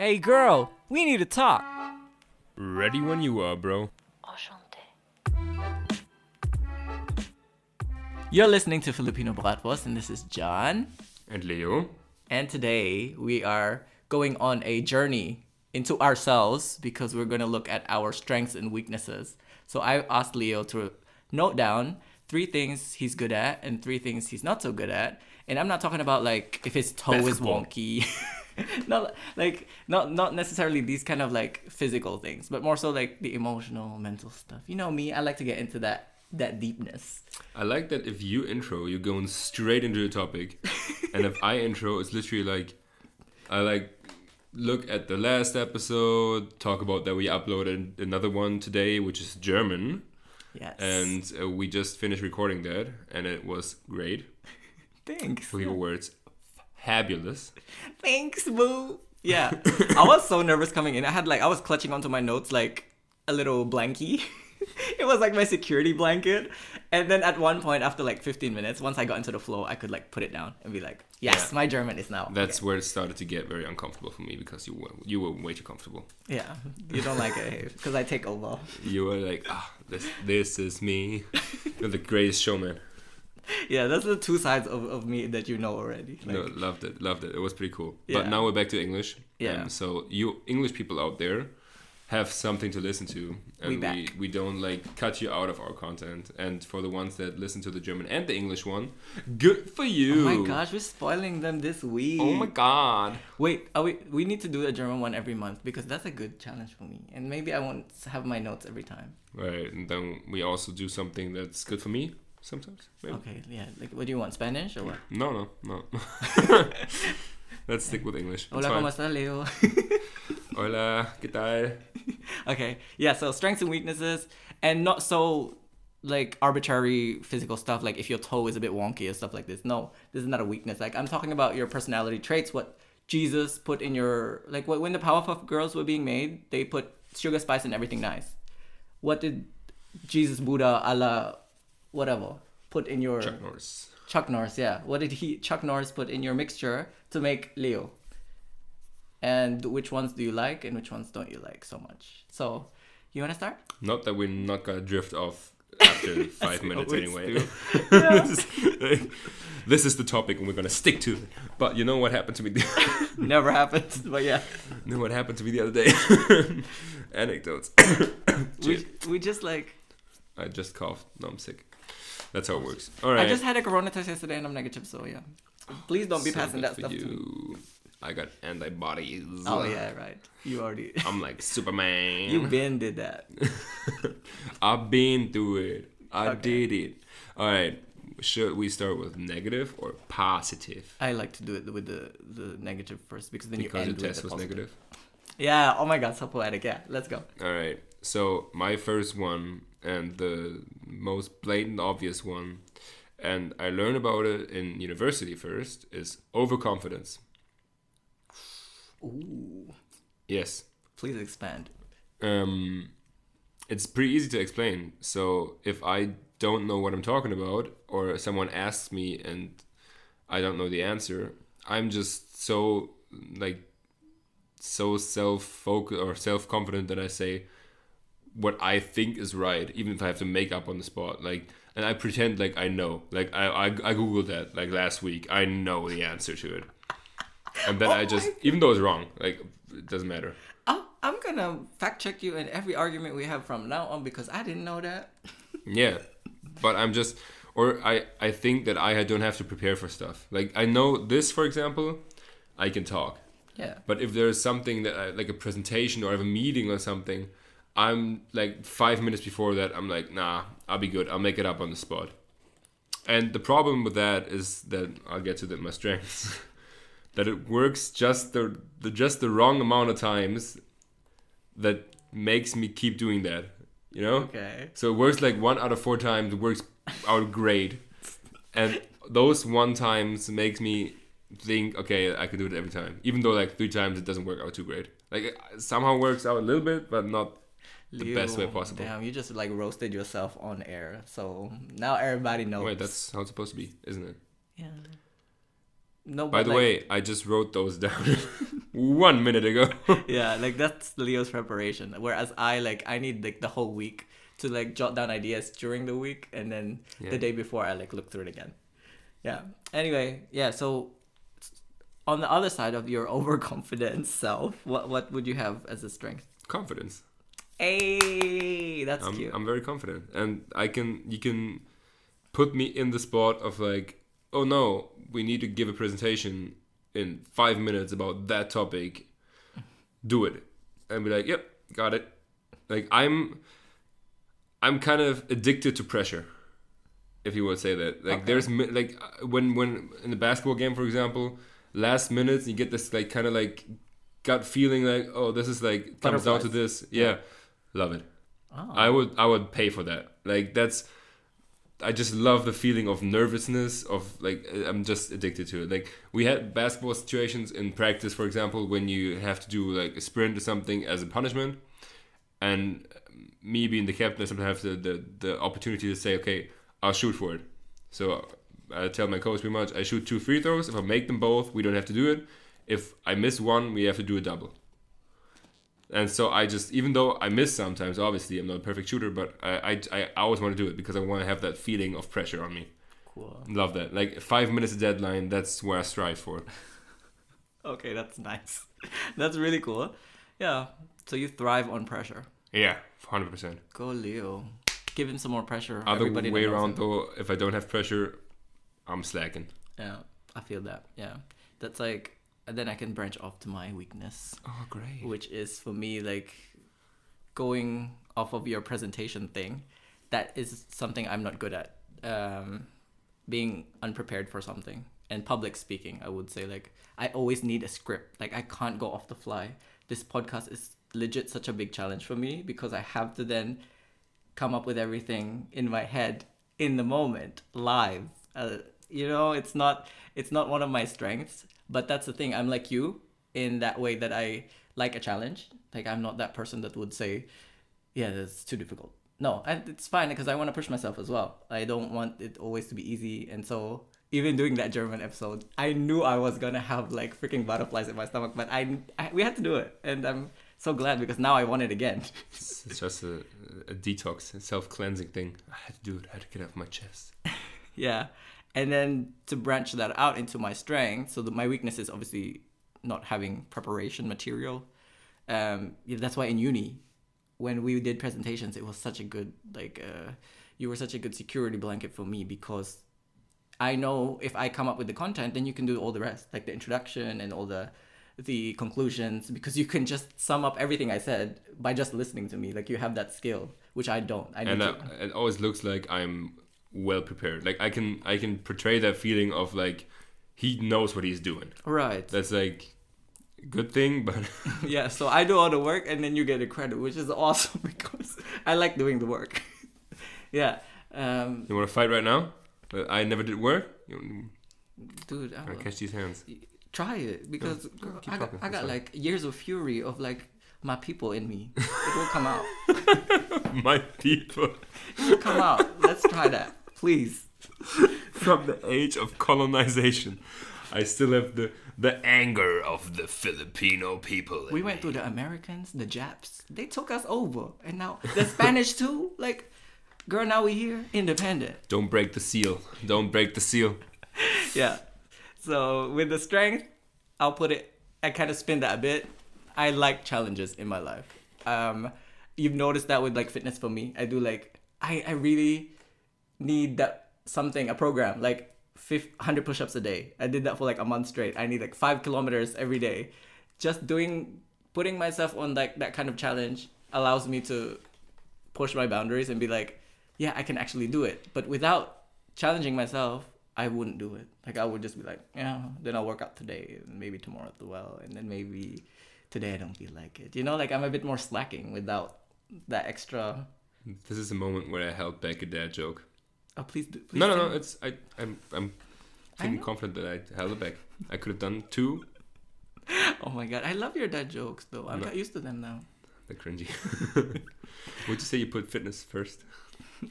Hey girl, we need to talk. Ready when you are, bro. You're listening to Filipino Bratwurst, and this is John. And Leo. And today we are going on a journey into ourselves because we're going to look at our strengths and weaknesses. So I asked Leo to note down three things he's good at and three things he's not so good at. And I'm not talking about like if his toe Basketball. is wonky. not like not not necessarily these kind of like physical things, but more so like the emotional, mental stuff. You know me, I like to get into that that deepness. I like that if you intro, you're going straight into the topic. and if I intro, it's literally like, I like look at the last episode, talk about that we uploaded another one today, which is German. Yes. And uh, we just finished recording that, and it was great. thanks. For your words, fabulous. Thanks, boo. Yeah. I was so nervous coming in. I had like I was clutching onto my notes like a little blankie. it was like my security blanket. And then at one point after like 15 minutes, once I got into the flow, I could like put it down and be like, "Yes, Yeah. my German is now." That's okay." where it started to get very uncomfortable for me because you were you were way too comfortable. Yeah. You don't like it because I take over. You were like, ah, this this is me. You're the greatest showman. Yeah, that's the two sides of, of me that you know already. Like, no, loved it, loved it. It was pretty cool. Yeah. But now we're back to English. Yeah. Um, so you English people out there have something to listen to, and We we, we don't like cut you out of our content. And for the ones that listen to the German and the English one, good for you. Oh my gosh, we're spoiling them this week. Oh my god. Wait, are we we need to do a German one every month because that's a good challenge for me. And maybe I won't have my notes every time. Right, and then we also do something that's good for me sometimes. Maybe. Okay, yeah. Like, what do you want? Spanish or what? No, no, no. Let's stick with English. It's Hola, ¿cómo estás, Leo? Hola, ¿qué tal? okay, yeah. So strengths and weaknesses, and not so like arbitrary physical stuff. Like if your toe is a bit wonky or stuff like this. No, this is not a weakness. Like I'm talking about your personality traits. What Jesus put in your like when the Powerpuff Girls were being made, they put sugar, spice, and everything nice. What did Jesus, Buddha, Allah, whatever, put in your Chuck Norris. Chuck Norris, yeah. What did he Chuck Norris put in your mixture to make Leo? And which ones do you like and which ones don't you like so much? So, you want to start? Not that we're not gonna drift off after five minutes anyway. this, is, this is the topic and we're gonna stick to it. But you know what happened to me? The, Never happened, but yeah. you know what happened to me the other day? Anecdotes. We, we just like I just coughed. No, I'm sick. That's how it works. All right. I just had a corona test yesterday and I'm negative, so yeah. Please don't be So passing that for stuff to me. you. I got antibodies. Oh yeah, right. You already I'm like Superman. you been did that. I've been through it. I Okay. did it. All right. Should we start with negative or positive? I like to do it with the the negative first because then Because you the end test with was the positive. negative. Yeah. Oh my god, so poetic. Yeah. Let's go. All right. So my first one and the most blatant obvious one, and I learned about it in university first, is overconfidence. Ooh. Yes. Please expand. Um, it's pretty easy to explain. So if I don't know what I'm talking about, or someone asks me and I don't know the answer, I'm just so like so self focused or self confident that I say what I think is right, even if I have to make up on the spot. Like, and I pretend like I know. Like I I, I googled that like last week. I know the answer to it, and then oh I just even though it's wrong, like it doesn't matter. I'm, I'm gonna fact check you in every argument we have from now on because I didn't know that. Yeah, but I'm just, or I I think that I don't have to prepare for stuff. Like I know this, for example, I can talk. Yeah. But if there's something that I, like a presentation or I have a meeting or something, I'm like five minutes before that, I'm like, nah, I'll be good. I'll make it up on the spot. And the problem with that is that I'll get to the, my strengths. that it works just the, the just the wrong amount of times that makes me keep doing that. You know? Okay. So it works like one out of four times. It works out great, and those one times makes me think, okay, I can do it every time. Even though like three times it doesn't work out too great. Like it somehow works out a little bit, but not the best way Leo, possible. Damn, you just like roasted yourself on air. So now everybody knows. Wait, that's how it's supposed to be, isn't it? yeah. No, By but, the like, way, I just wrote those down one minute ago. yeah, like that's Leo's preparation. Whereas I like I need like the whole week to like jot down ideas during the week, and then Yeah. the day before I like look through it again. Yeah. Anyway, yeah. So on the other side of your overconfident self, what what would you have as a strength? Confidence. Hey, that's I'm, cute. I'm very confident, and I can you can put me in the spot of like, oh no, we need to give a presentation in five minutes about that topic. Do it, and be like, yep, got it. Like I'm, I'm kind of addicted to pressure, if you would say that. Like Okay. there's like when when in the basketball game, for example, last minutes you get this like kind of like gut feeling like, oh, this is like comes down to this. Yeah, love it. oh. I would I would pay for that. Like that's I just love the feeling of nervousness of like I'm just addicted to it. Like we had basketball situations in practice, for example, when you have to do like a sprint or something as a punishment, and me being the captain, I sometimes have the, the the opportunity to say, okay, I'll shoot for it. So I tell my coach pretty much, I shoot two free throws. If I make them both, we don't have to do it. If I miss one, we have to do a double. And so I just, even though I miss sometimes, obviously I'm not a perfect shooter, but I, I, I always want to do it because I want to have that feeling of pressure on me. cool. Love that. Like five minutes deadline, that's where I strive for. Okay, that's nice. that's really cool. Yeah. So you thrive on pressure. Yeah, hundred percent. Go Leo. Give him some more pressure. Other Everybody way around him. though, if I don't have pressure, I'm slacking. Yeah, I feel that. Yeah, that's like, then I can branch off to my weakness, Oh, great. which is for me like going off of your presentation thing. That is something I'm not good at. Um, being unprepared for something and public speaking, I would say like I always need a script. Like I can't go off the fly. This podcast is legit such a big challenge for me because I have to then come up with everything in my head in the moment live uh, you know it's not it's not one of my strengths but that's the thing i'm like you in that way that i like a challenge like i'm not that person that would say yeah that's too difficult no and it's fine because i want to push myself as well i don't want it always to be easy and so even doing that german episode i knew i was gonna have like freaking butterflies in my stomach but i, I we had to do it and i'm so glad because now i want it again It's just a, a detox, a self cleansing thing. I had to do it. I had to get it off my chest. yeah and then to branch that out into my strength so that my weakness is obviously not having preparation material. Um yeah, that's why in uni when we did presentations it was such a good like uh you were such a good security blanket for me because i know if i come up with the content then you can do all the rest like the introduction and all the the conclusions because you can just sum up everything i said by just listening to me. Like you have that skill which i don't. I and to. it always looks like I'm well prepared. Like I can I can portray that feeling of like he knows what he's doing. right That's like good thing, but yeah, so I do all the work and then you get the credit, which is awesome because I like doing the work. yeah. Um, you want to fight right now? I never did work. Dude, I to catch these hands? try it because No, girl, I got, I got like years of fury of like my people in me. It will come out. My people It will come out. Let's try that, please. from the age of colonization. I still have the the anger of the Filipino people. We went through the Americans, the Japs. They took us over, and now the Spanish too. Like, girl, now we here, independent. Don't break the seal. Don't break the seal. yeah. So with the strength, I'll put it. I kind of spin that a bit. I like challenges in my life. Um, you've noticed that with like fitness for me. I do like I I really need that something a program like 100 push-ups a day. I did that for like a month straight. I need like five kilometers every day. Just doing putting myself on like that kind of challenge allows me to push my boundaries and be like, yeah, I can actually do it. But without challenging myself, I wouldn't do it. Like I would just be like, yeah, then I'll work out today and maybe tomorrow as well, and then maybe today I don't feel like it. You know, like I'm a bit more slacking without that extra. This is a moment where I held back a dad joke. Oh, please do. Please no, no, no. It's I. I'm. I'm feeling confident that I held it back. I could have done two. Oh my god, I love your dad jokes though. I'm No. got used to them now. They're cringy. Would you say you put fitness first?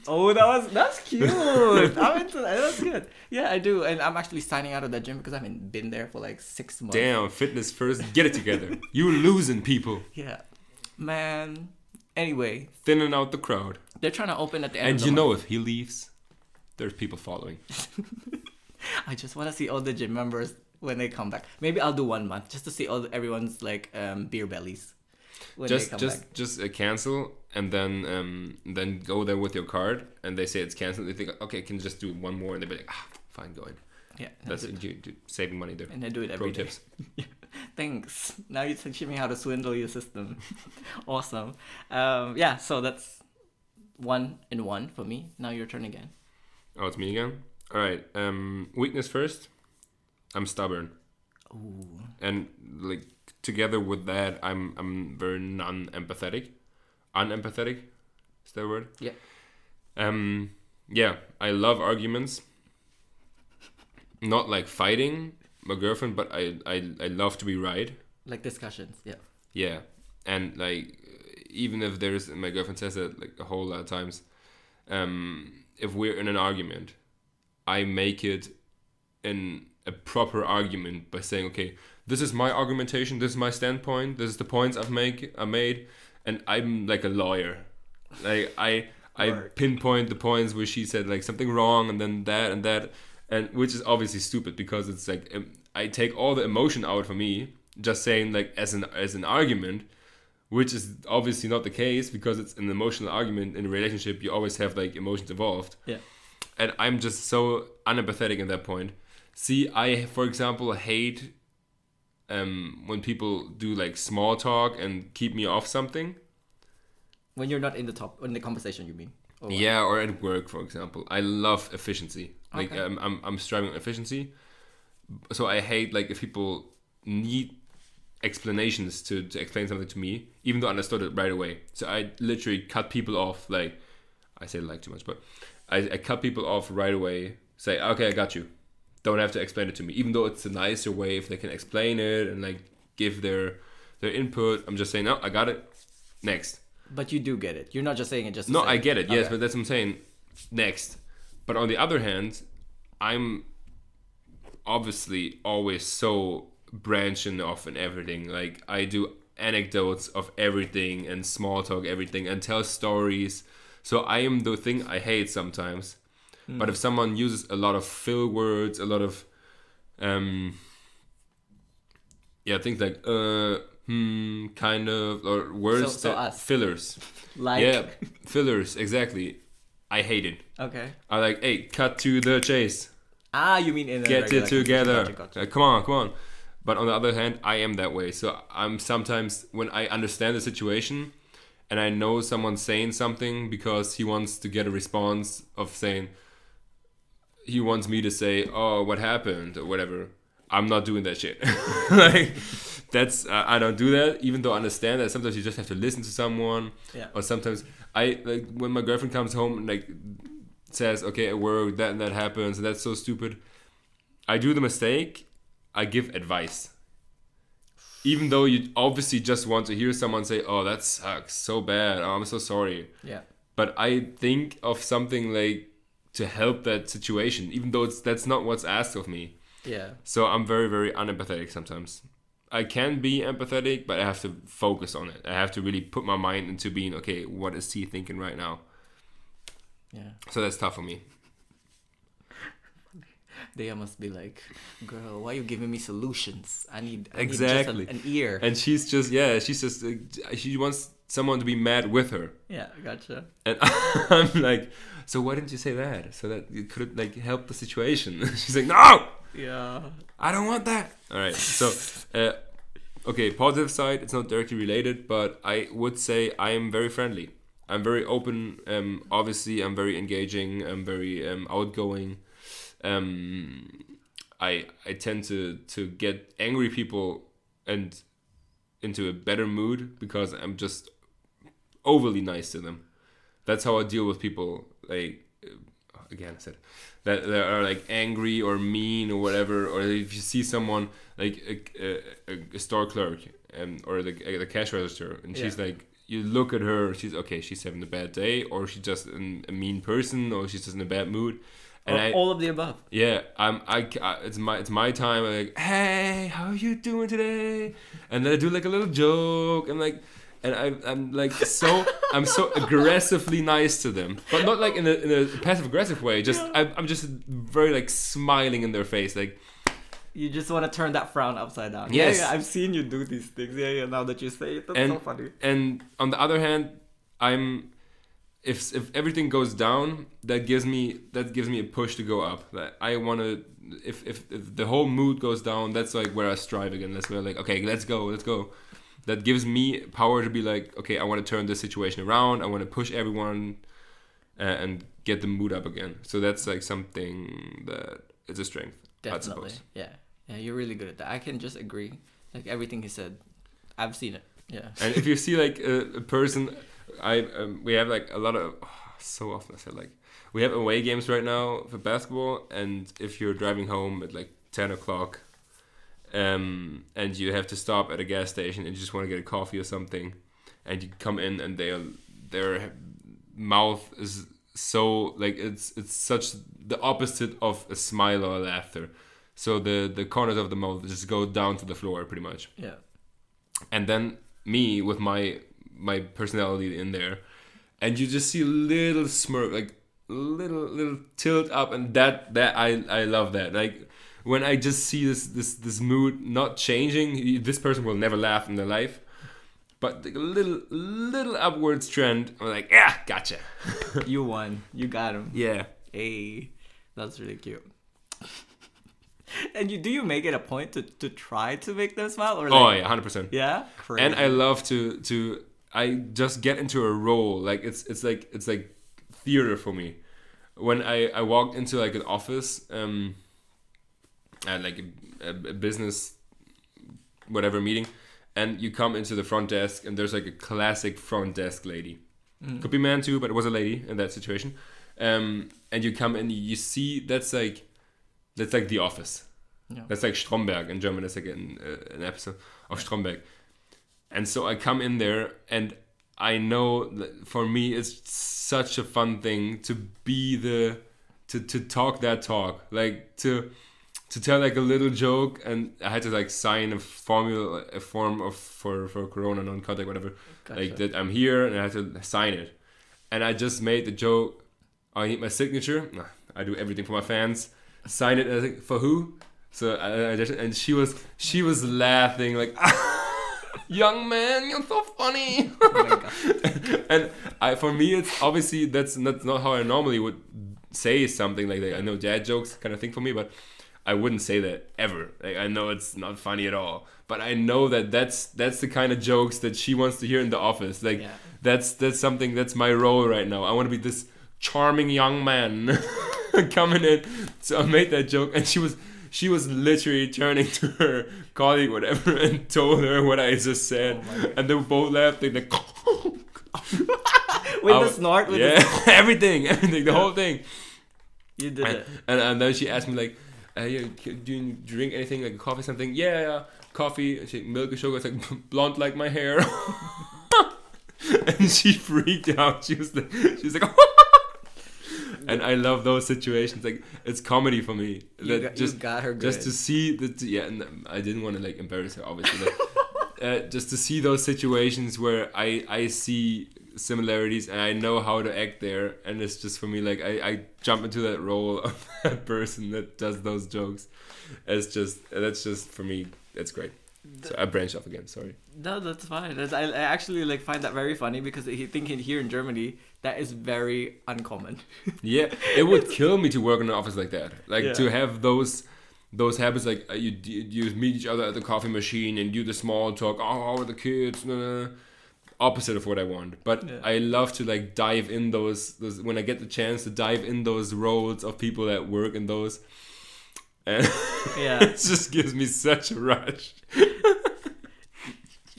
Oh, that was that's cute. I'm into that. That's good. Yeah, I do, and I'm actually signing out of that gym because I haven't been there for like six months. Damn, fitness first. Get it together. you losing people. Yeah, man. Anyway, Thinning out the crowd. they're trying to open at the end. And of the you month. know, if he leaves, there's people following. I just want to see all the gym members when they come back. Maybe I'll do one month just to see all everyone's like um, beer bellies just just back. just uh, cancel and then um then go there with your card and they say it's canceled they think okay can just do one more and they be like ah fine go in Yeah, that's you, you saving money there and I do it pro every day. tips Thanks. Now you're teaching me how to swindle your system. awesome. Um, yeah, so that's one in one for me. Now your turn again. Oh it's me again all right um weakness first i'm stubborn Ooh. and like together with that i'm i'm very non-empathetic unempathetic is that a word Yeah. um yeah i love arguments not like fighting my girlfriend but i i, I love to be right Like discussions. Yeah. yeah and like even if there's my girlfriend says that like a whole lot of times um if we're in an argument i make it in a proper argument by saying okay this is my argumentation this is my standpoint this is the points i've make i made and i'm like a lawyer like i i Right. pinpoint the points where she said like something wrong and then that and that and which is obviously stupid because it's like i take all the emotion out for me just saying like as an as an argument which is obviously not the case because it's an emotional argument in a relationship. You always have like emotions involved. Yeah. and i'm just so unempathetic at that point. See i for example hate um when people do like small talk and keep me off something. When you're not in the top in the conversation, you mean? Or yeah or at work for example. I love efficiency. Like Okay. um, I'm, I'm striving on efficiency. So i hate like if people need explanations to, to explain something to me even though i understood it right away so i literally cut people off like i say like too much but i, I cut people off right away say okay i got you don't have to explain it to me even though it's a nicer way if they can explain it and like give their their input i'm just saying no i got it next But you do get it. You're not just saying it just. no, I get it. Yes, Okay. but that's what I'm saying. Next, but on the other hand, I'm obviously always so branching off and everything. Like I do anecdotes of everything and small talk everything and tell stories. So I am the thing I hate sometimes. But if someone uses a lot of fill words, a lot of um yeah, things like uh hmm kind of or words so us. fillers. like. Yeah, fillers, exactly. I hate it. Okay. I like, hey, cut to the chase. Ah, you mean in a Get it together. Gotcha, gotcha. Uh, come on, come on. But on the other hand, I am that way. So I'm sometimes, when I understand the situation and I know someone's saying something because he wants to get a response of saying, he wants me to say, oh, what happened or whatever. I'm not doing that shit. like, that's, uh, I don't do that, even though I understand that sometimes you just have to listen to someone Yeah. or sometimes I like when my girlfriend comes home and like says, "Okay, at work that and that happens and that's so stupid." I do the mistake. I give advice, even though you obviously just want to hear someone say, "Oh, that sucks so bad. Oh, I'm so sorry." Yeah. But I think of something like to help that situation, even though it's that's not what's asked of me. Yeah. So I'm very, very unempathetic sometimes. I can be empathetic, but I have to focus on it. I have to really put my mind into being okay. What is he thinking right now? Yeah. So that's tough for me. They must be like, girl, why are you giving me solutions? I need I Exactly. Need just a- an ear. And she's just yeah, she's just uh, she wants someone to be mad with her, yeah, gotcha. and I'm like, so why didn't you say that? So that it could like help the situation. she's like, no, Yeah. I don't want that. All right. So, uh, okay, positive side, it's not directly related, but I would say I am very friendly. I'm very open. Um, obviously, I'm very engaging. I'm very um, outgoing. Um, I I tend to to get angry people and into a better mood because I'm just overly nice to them. That's how I deal with people. Like uh, again, I said that that are like angry or mean or whatever. Or if you see someone like a, a, a store clerk um, or the, the cash register, and she's Yeah. like, you look at her, she's okay, she's having a bad day, or she's just an, a mean person, or she's just in a bad mood. And Or I, all of the above. yeah, I'm. I, I. It's my. It's my time. I'm like, hey, how are you doing today? And then I do like a little joke. and like, and I, I'm like so. I'm so aggressively nice to them, but not like in a, in a passive aggressive way. Just I'm, I'm just very like smiling in their face, like You just want to turn that frown upside down. Yes. Yeah, yeah, I've seen you do these things. Yeah, yeah. Now that you say it, that's and so funny. and on the other hand, I'm. If, if everything goes down, that gives me that gives me a push to go up. That I want to. If, if if the whole mood goes down, that's like where I strive again. That's where like okay, let's go, let's go. That gives me power to be like okay, I want to turn this situation around. I want to push everyone, uh, and get the mood up again. So that's like something that is a strength. Definitely. Yeah. Yeah, you're really good at that. I can just agree. Like everything he said, I've seen it. Yeah. And if you see like a, a person, I um, we have like a lot of so often I said like we have away games right now for basketball, and if you're driving home at like ten o'clock, um, and you have to stop at a gas station and you just want to get a coffee or something, and you come in and they their mouth is so like it's it's such the opposite of a smile or a laughter. So the the corners of the mouth just go down to the floor pretty much Yeah. and then me with my my personality in there and you just see a little smirk like little little tilt up and that that i i love that like when i just see this this this mood not changing this person will never laugh in their life but the little little upwards trend i'm like yeah gotcha You won. You got him. yeah Hey, that's really cute. and you do you make it a point to, to try to make them smile or oh like, yeah 100% yeah Crazy. and I love to to I just get into a role like it's it's like it's like theater for me. When I I walked into like an office um at like a, a, business whatever meeting and you come into the front desk and there's like a classic front desk lady. Could be man too, but it was a lady in that situation. Um and you come and you see that's like that's like the office. Yeah. That's like Stromberg in German. That's like an, uh, an episode of Stromberg. And so I come in there, and I know that for me it's such a fun thing to be the to, to talk that talk, like to to tell like a little joke, and I had to like sign a formula, a form of for for Corona non-contact, whatever, like that I'm here, and I had to sign it, and I just made the joke. I need my signature. I do everything for my fans. Sign it. Think, for who? So I, I just, and she was she was laughing like, young man, you're so funny. Oh my God. and I for me it's obviously that's not not how I normally would say something like that. I know dad jokes kind of thing for me, but I wouldn't say that ever. Like I know it's not funny at all, but I know that that's that's the kind of jokes that she wants to hear in the office. Like Yeah. that's that's something that's my role right now. I want to be this charming young man coming in. So I made that joke, and she was she was literally turning to her colleague, whatever, and told her what I just said, Oh and they both laughed. They like. with I the snort with yeah, the, everything, everything, the whole thing. you did And, it and, and then she asked me like, uh, yeah, "Do you drink anything like coffee, something?" Yeah, yeah, coffee. And she milk or sugar. It's like blonde like my hair. and she freaked out. She was like, she was like. And I love those situations. Like it's comedy for me. you, That got, just you got her good. just to see that yeah and i didn't want to like embarrass her obviously but uh, just to see those situations where i i see similarities and i know how to act there and it's just for me like i i jump into that role of that person that does those jokes it's just that's just for me that's great so i branched off again sorry No, that's fine. That's, I, I actually like find that very funny because I think in, here in Germany that is very uncommon. Yeah, it would kill me to work in an office like that. Like Yeah. to have those those habits, like uh, you you meet each other at the coffee machine and do the small talk. Oh, how are the kids? Nah, nah. Opposite of what I want, but Yeah. I love to like dive in those those when I get the chance to dive in those roles of people that work in those, and Yeah. it just gives me such a rush.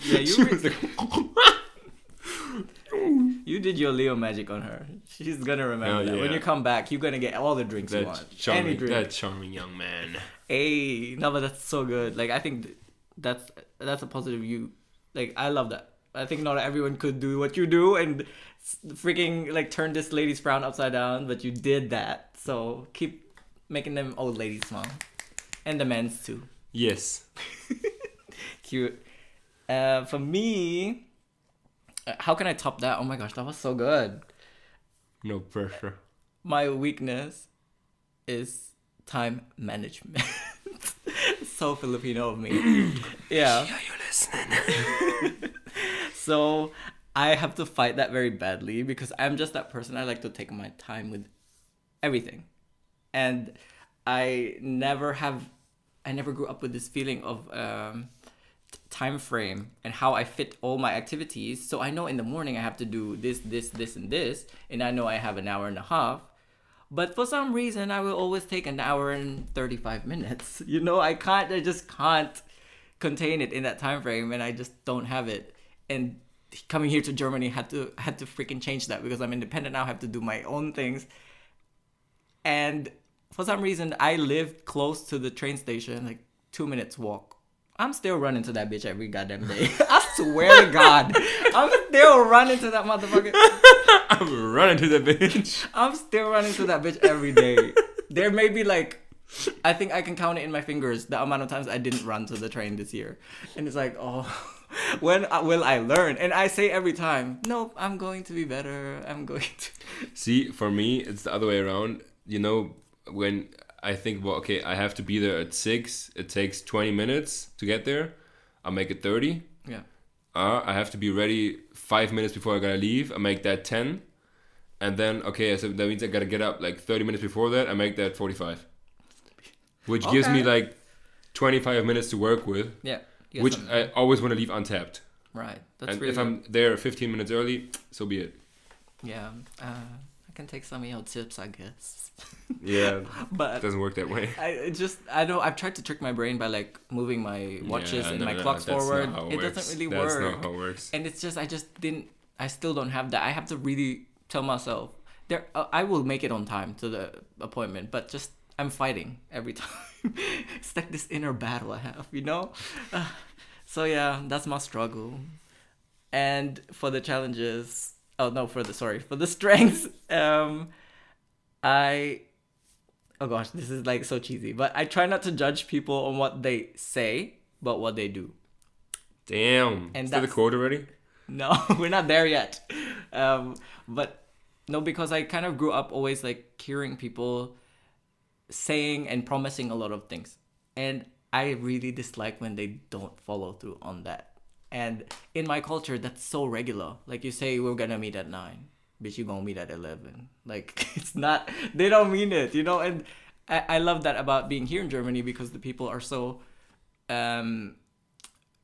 Yeah, you re- you did your Leo magic on her. She's gonna remember Oh, that. When you come back, you're gonna get all the drinks you that want. Any charming, drink. that charming young man. Hey, no, but that's so good. Like I think that's that's a positive. You like I love that. I think not everyone could do what you do and freaking like turn this lady's frown upside down, but you did that. So keep making them old ladies smile, and the men's too. Yes. Cute. Uh, for me, how can I top that? Oh my gosh, that was so good. No pressure. My weakness is time management. so Filipino of me. yeah. Are you listening? So I have to fight that very badly because I'm just that person. I like to take my time with everything. And I never have I never grew up with this feeling of um time frame and how I fit all my activities. So I know in the morning I have to do this, this, this, and this, and I know I have an hour and a half. But for some reason, I will always take an hour and 35 minutes. You know, I can't, I just can't contain it in that time frame, and I just don't have it. And coming here to Germany had to had to freaking change that because I'm independent now. I have to do my own things, and for some reason, I live close to the train station, like two minutes walk. I'm still running to that bitch every goddamn day. I swear to God, I'm still running to that motherfucker. I'm running to the bitch. I'm still running to that bitch every day. There may be like, I think I can count it in my fingers the amount of times I didn't run to the train this year, and it's like, oh, when will I learn? And I say every time, nope, I'm going to be better. I'm going to. See, for me, it's the other way around. You know, when I think, well, okay, I have to be there at six. It takes twenty minutes to get there. I'll make it thirty. Yeah. Uh, I have to be ready five minutes before I gotta leave. I make that ten, and then okay, so that means I gotta get up like thirty minutes before that. I make that forty-five, which gives me like twenty-five minutes to work with, Yeah. which some- I always want to leave untapped. right. That's and really if I'm there fifteen minutes early, so be it. yeah. Uh, I can take some of your tips, I guess. Yeah, but it doesn't work that way. I it just I know I've tried to trick my brain by like moving my watches Yeah, and no, my no, clocks that's not forward. It works. doesn't really That's work. not how it works. and it's just I just didn't I still don't have that. I have to really tell myself there uh, I will make it on time to the appointment, but just I'm fighting every time. it's like this inner battle I have, you know. Uh, so yeah, that's my struggle. And for the challenges, oh no, for the sorry for the strengths, um, I oh gosh, this is like so cheesy, but I try not to judge people on what they say, but what they do. Damn. And Is that the quote already? No, we're not there yet. Um, but no, because I kind of grew up always like hearing people saying and promising a lot of things. And I really dislike when they don't follow through on that. And in my culture, that's so regular. Like you say, we're gonna meet at nine, bitch, you gonna meet at eleven. Like it's not. They don't mean it, you know. And I, I love that about being here in Germany because the people are so. Um,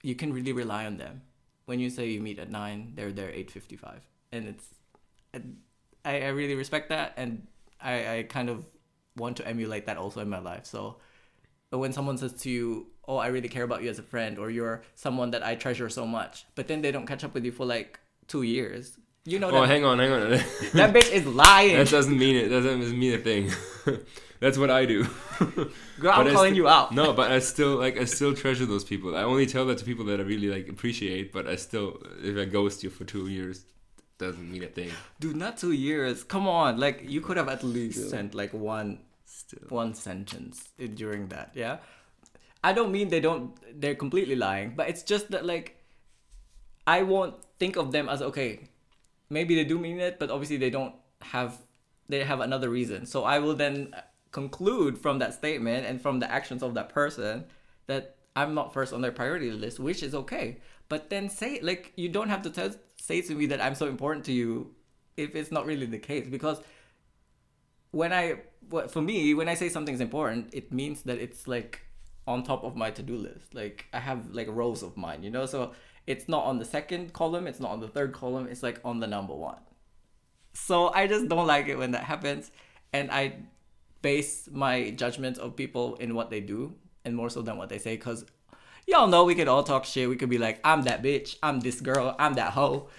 you can really rely on them. When you say you meet at nine, they're there eight fifty five, and it's. I, I really respect that, and I, I kind of want to emulate that also in my life. So when someone says to you, "Oh, I really care about you as a friend," or "You're someone that I treasure so much," but then they don't catch up with you for like two years, you know that Oh, that hang on, hang on. that bitch is lying. that doesn't mean it. Doesn't mean a thing. That's what I do. Girl, I'm I calling sti- you out. No, but I still like I still treasure those people. I only tell that to people that I really like appreciate. But I still, if I ghost you for two years, doesn't mean a thing. Dude, not two years. Come on, like you could have at least Still. sent like one Still. one sentence during that. Yeah, I don't mean they don't. They're completely lying, but it's just that like I won't think of them as okay. Maybe they do mean it, but obviously they don't have. They have another reason. So I will then conclude from that statement and from the actions of that person that I'm not first on their priority list, which is okay. But then say like you don't have to tell say to me that I'm so important to you if it's not really the case because when I for me when I say something's important, it means that it's like on top of my to-do list. Like I have like rows of mine, you know. So it's not on the second column, it's not on the third column. It's like on the number one. So I just don't like it when that happens, and I base my judgment of people in what they do and more so than what they say. Cause y'all know we could all talk shit. We could be like, I'm that bitch, I'm this girl, I'm that hoe.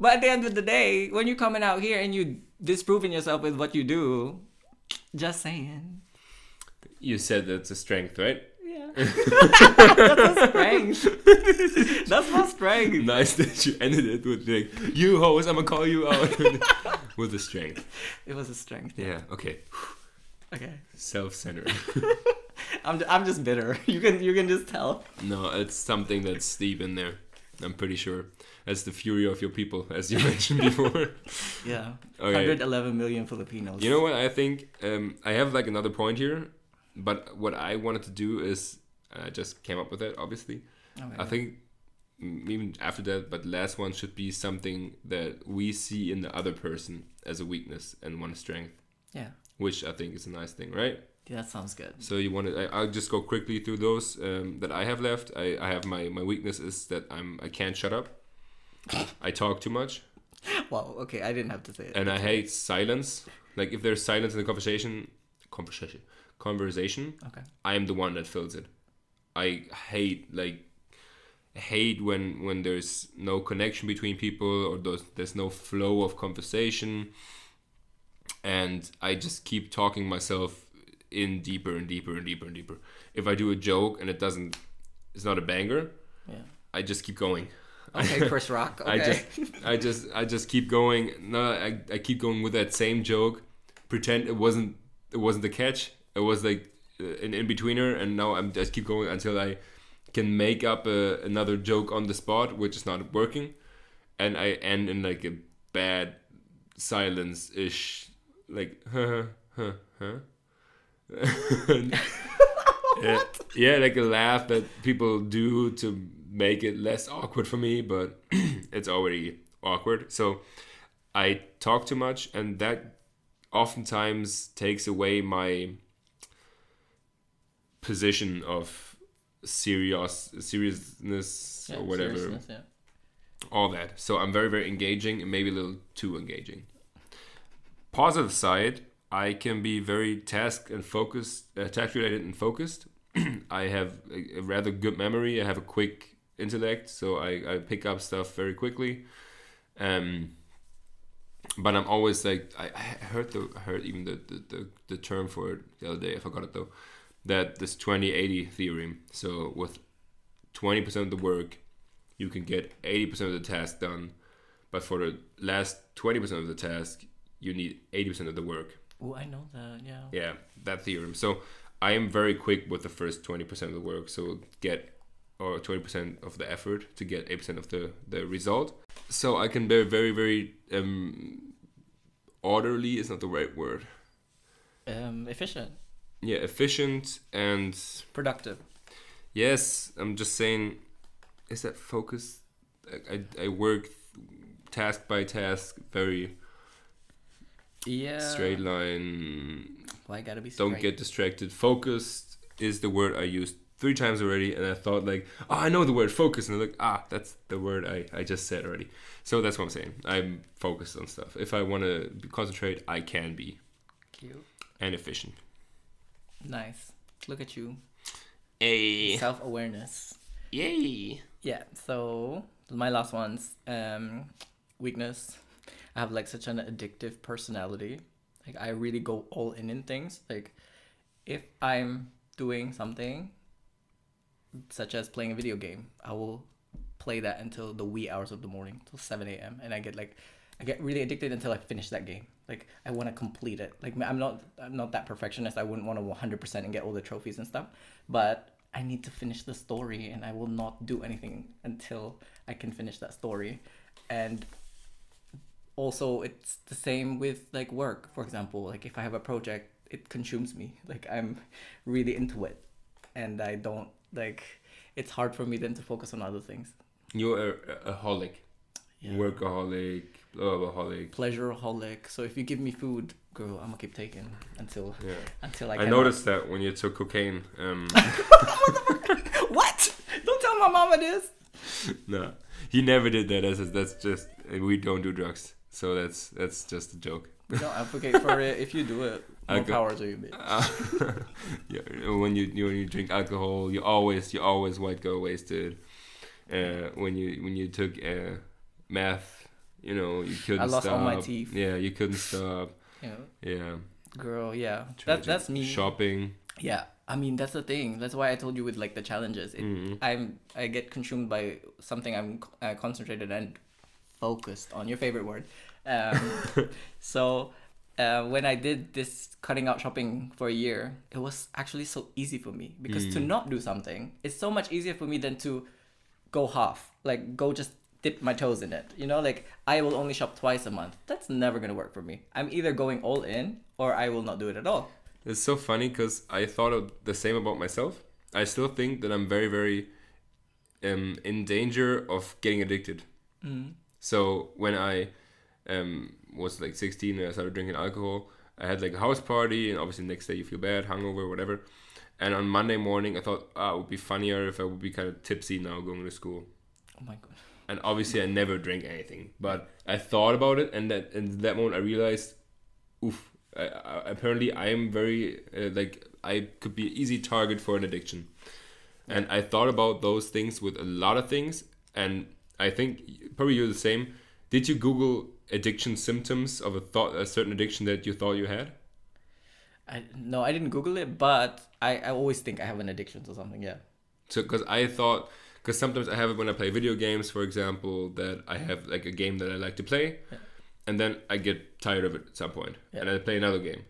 But at the end of the day, when you're coming out here and you disproving yourself with what you do, just saying. You said that's a strength, right? Yeah. That's a strength. That's my strength. nice that you ended it with like, you hoes, I'm gonna call you out with the strength. It was a strength. Yeah, okay. Okay. Self-centered. I'm, I'm just bitter. You can you can just tell. no, it's something that's deep in there. I'm pretty sure. That's the fury of your people, as you mentioned before. Yeah. Okay. 111 million Filipinos. You know what I think? Um, I have like another point here, but what I wanted to do is I just came up with it. Obviously. I think even after that, but last one should be something that we see in the other person as a weakness and one strength, Yeah. which I think is a nice thing, right? Yeah, that sounds good. So you want to? I, I'll just go quickly through those um, that I have left. I, I have my my weakness is that I'm I can't shut up. I talk too much. Well, okay, I didn't have to say it. and I hate silence. Like if there's silence in the conversation, conversation, conversation, Okay. I am the one that fills it. I hate like hate when when there's no connection between people or there's there's no flow of conversation, and I just keep talking myself in deeper and deeper and deeper and deeper. If I do a joke and it doesn't, it's not a banger. Yeah. I just keep going. Okay, Chris Rock. Okay. I just, I just, I just keep going. No, I, I keep going with that same joke. Pretend it wasn't, it wasn't the catch. It was like Uh, an in betweener, and now I'm just keep going until I can make up a, another joke on the spot, which is not working, and I end in like a bad silence ish, like huh huh huh. yeah, yeah, like a laugh that people do to make it less awkward for me, but it's already awkward. So I talk too much, and that oftentimes takes away my position of serious seriousness Yeah, or whatever yeah. all that. So I'm very, very engaging and maybe a little too engaging. Positive side, I can be very task and focused, uh, task related and focused. I have a, a rather good memory. I have a quick intellect, so I, I pick up stuff very quickly. Um, but I'm always like I, I heard the I heard even the, the, the, the term for it the other day. I forgot it though. That this 20-80 theorem. So with 20% of the work, you can get 80% of the task done. But for the last 20% of the task, you need 80% of the work. Oh, I know that. Yeah. Yeah, that theorem. So I am very quick with the first 20% of the work. So get or 20% of the effort to get 8% of the, the result. So I can be very, very um, orderly is not the right word. Um, efficient, Yeah, efficient and productive. yes, I'm just saying, is that focus? I, I, I work task by task, very Yeah. straight line. Well, I gotta be don't straight. get distracted. Focused is the word I used three times already, and I thought like, oh, I know the word focus, and I look, ah, that's the word I, I just said already. So that's what I'm saying. I'm focused on stuff. If I want to concentrate, I can be Cute. and efficient. Nice. Look at you. A Self awareness. yay! Yeah. So my last one's um, weakness. I have like such an addictive personality. Like I really go all in in things. Like if I'm doing something, such as playing a video game, I will play that until the wee hours of the morning, till seven a.m. And I get like, I get really addicted until I finish that game. Like I want to complete it. Like I'm not, I'm not that perfectionist. I wouldn't want to one hundred percent and get all the trophies and stuff. But I need to finish the story, and I will not do anything until I can finish that story. And also, it's the same with like work. For example, like if I have a project, it consumes me. Like I'm really into it, and I don't like. It's hard for me then to focus on other things. You're a, a holic, Yeah. workaholic, holic. pleasureaholic. So if you give me food, girl, I'm gonna keep taking until Yeah. until I. I noticed that when you took cocaine. Um, What? Don't tell my mama this. no, he never did that. That's that's just we don't do drugs. So that's that's just a joke. No, advocate for it. If you do it, more go- power to you, bitch. Uh, yeah, when you, you when you drink alcohol, you always you always white go wasted. Uh, when you when you took uh, math, you know you couldn't. I lost stop. all my teeth. Yeah, you couldn't stop. Know, Yeah, girl, yeah. That that's me. Shopping. Yeah, I mean, that's the thing. That's why I told you with like the challenges. It, Mm-hmm. I'm I get consumed by something I'm uh, concentrated and focused on. Your favorite word. Um, so uh, when I did this cutting out shopping for a year, it was actually so easy for me because Mm. to not do something is so much easier for me than to go half. Like go just dip my toes in it. You know, like I will only shop twice a month. That's never gonna work for me. I'm either going all in or I will not do it at all. It's so funny because I thought of the same about myself. I still think that I'm very, very um, in danger of getting addicted. So when I um, was like 16 and I started drinking alcohol, I had like a house party, and obviously next day you feel bad, hungover, whatever. And on Monday morning, I thought, ah, it would be funnier if I would be kind of tipsy now going to school. Oh my god. And obviously, I never drank anything, but I thought about it, and that in that moment, I realized, oof. I, I, apparently, I am very uh, like I could be an easy target for an addiction, and I thought about those things with a lot of things, and I think probably you're the same. Did you Google addiction symptoms of a thought a certain addiction that you thought you had? I no, I didn't Google it, but I, I always think I have an addiction to something. Yeah. So, because I thought, because sometimes I have it when I play video games, for example, that I have like a game that I like to play, and then I get tired of it at some point, Yeah. and I play another game.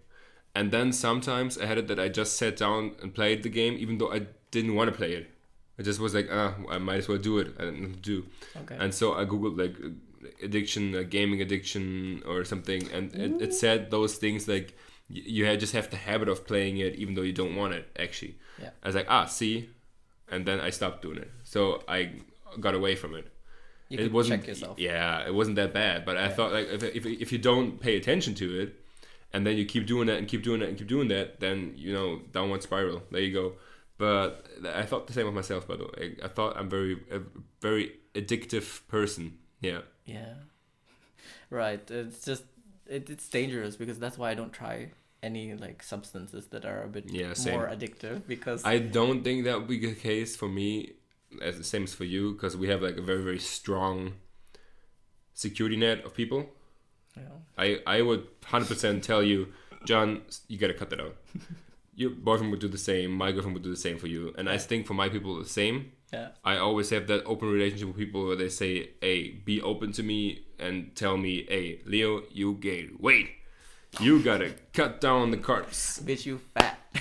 And then sometimes I had it that I just sat down and played the game, even though I didn't want to play it. I just was like, ah, I might as well do it. I didn't know what to do. Okay. And so I googled like addiction, gaming addiction, or something, and it, it said those things like you just have the habit of playing it, even though you don't want it. Actually, Yeah. I was like, ah, see, and then I stopped doing it. So I got away from it. you it wasn't, check yourself. Yeah, it wasn't that bad. But I Yeah. thought like if, if if you don't pay attention to it, and then you keep doing that and keep doing that and keep doing that, then you know downward spiral. There you go. But I thought the same of myself. By the way, I, I thought I'm very a very addictive person. Yeah. Yeah. Right. It's just it, it's dangerous because that's why I don't try any like substances that are a bit Yeah, more addictive because I don't think that would be the case for me, as the same as for you, because we have like a very very strong security net of people. know, I I would hundred percent tell you, John, you gotta cut that out. Your boyfriend would do the same. My girlfriend would do the same for you, and I think for my people the same. yeah. I always have that open relationship with people where they say, "Hey, be open to me and tell me, hey, Leo, you gain weight. You gotta cut down the carbs." Bitch you fat.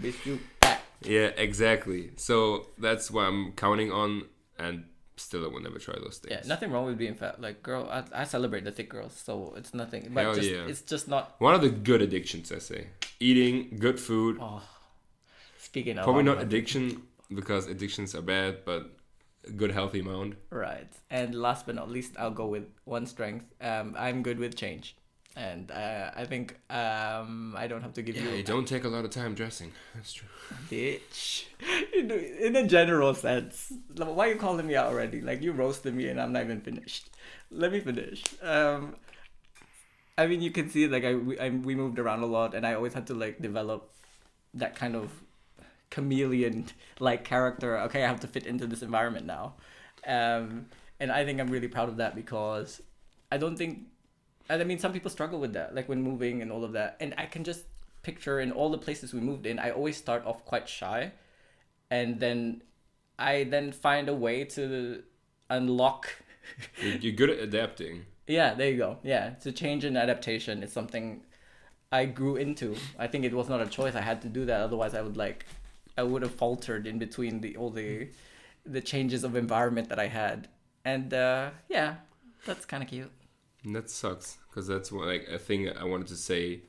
Bitch you fat. Yeah, exactly. So that's what I'm counting on, and still I will never try those things. Yeah, nothing wrong with being fat. Like girl, I, I celebrate the thick girls, so it's nothing. But Hell just, yeah. it's just not. One of the good addictions, I say, eating good food. Oh, speaking of, Probably not like- addiction because addictions are bad, but a good healthy amount. Right. And last but not least, I'll go with one strength. Um, I'm good with change, and uh, I think um, I don't have to give Yeah, you you don't take a lot of time dressing. That's true. bitch. In, in a general sense, why you calling me out already? Like you roasted me, and I'm not even finished. Let me finish. Um, I mean, you can see like I we, I we moved around a lot, and I always had to like develop that kind of chameleon like character. Okay, I have to fit into this environment now, um, and I think I'm really proud of that because I don't think. And I mean, some people struggle with that, like when moving and all of that. And I can just picture in all the places we moved in, I always start off quite shy, and then I then find a way to unlock. You're, good at adapting. Yeah, there you go. Yeah, to change and adaptation is something I grew into. I think it was not a choice. I had to do that. Otherwise, I would like, I would have faltered in between the all the, the changes of environment that I had. And uh, yeah, that's kind of cute. And that sucks because that's what, like a thing I wanted to say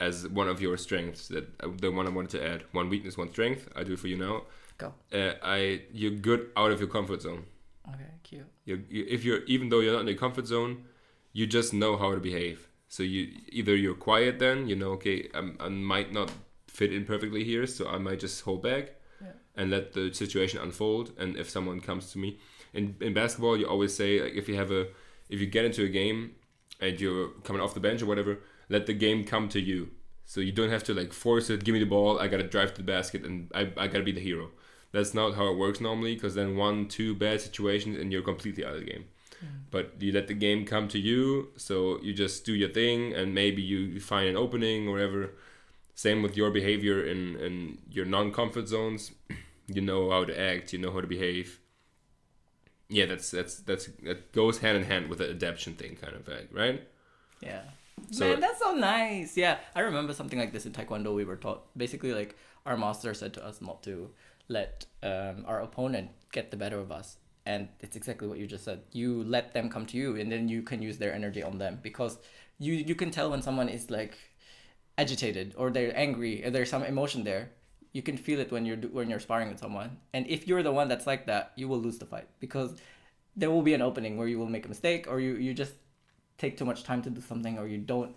as one of your strengths. That uh, the one I wanted to add. One weakness, one strength. I do it for you now. Go. Uh, I you're good out of your comfort zone. Okay, cute. you you, if you're even though you're not in your comfort zone, you just know how to behave. So you either you're quiet then you know okay I'm, I might not fit in perfectly here, so I might just hold back Yeah. and let the situation unfold. And if someone comes to me in in basketball, you always say like if you have a if you get into a game and you're coming off the bench or whatever, let the game come to you. So you don't have to like force it. Give me the ball. I gotta drive to the basket, and I, I gotta be the hero. That's not how it works normally. Because then one, two bad situations, and you're completely out of the game. Mm. But you let the game come to you. So you just do your thing, and maybe you, you find an opening or whatever. Same with your behavior in in your non-comfort zones. You know how to act. You know how to behave. Yeah, that's that's that's that goes hand in hand with the adaptation thing, kind of, like, right? Yeah. So- Man, that's so nice. Yeah, I remember something like this in Taekwondo. We were taught basically like our master said to us not to let um, our opponent get the better of us, and it's exactly what you just said. You let them come to you, and then you can use their energy on them because you you can tell when someone is like agitated or they're angry or there's some emotion there. You can feel it when you're when you're sparring with someone, and if you're the one that's like that, you will lose the fight because there will be an opening where you will make a mistake or you, you just take too much time to do something or you don't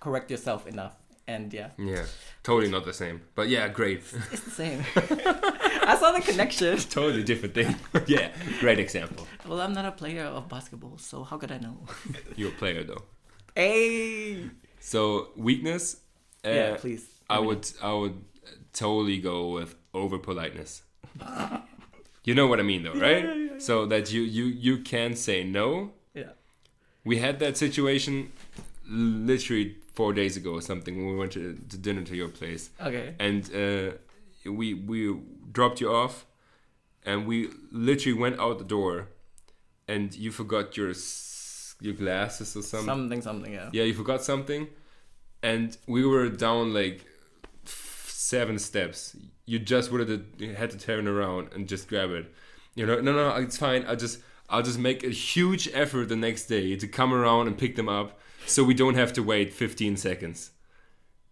correct yourself enough and yeah Yeah, totally not the same. But yeah, great. it's the same i saw the connection totally different thing. yeah, great example. well i'm not a player of basketball so how could i know You're a player though. hey So weakness. Uh, yeah please I would I would totally go with over politeness. you know what I mean though, right? So that you you you can say no. yeah We had that situation literally four days ago or something when we went to, to dinner to your place, okay and uh, we we dropped you off, and we literally went out the door, and you forgot your your glasses or something. something something yeah Yeah, you forgot something, and we were down like seven steps. You just would have had to turn around and just grab it. You know, no, no, it's fine. I just, I'll just make a huge effort the next day to come around and pick them up, so we don't have to wait 15 seconds.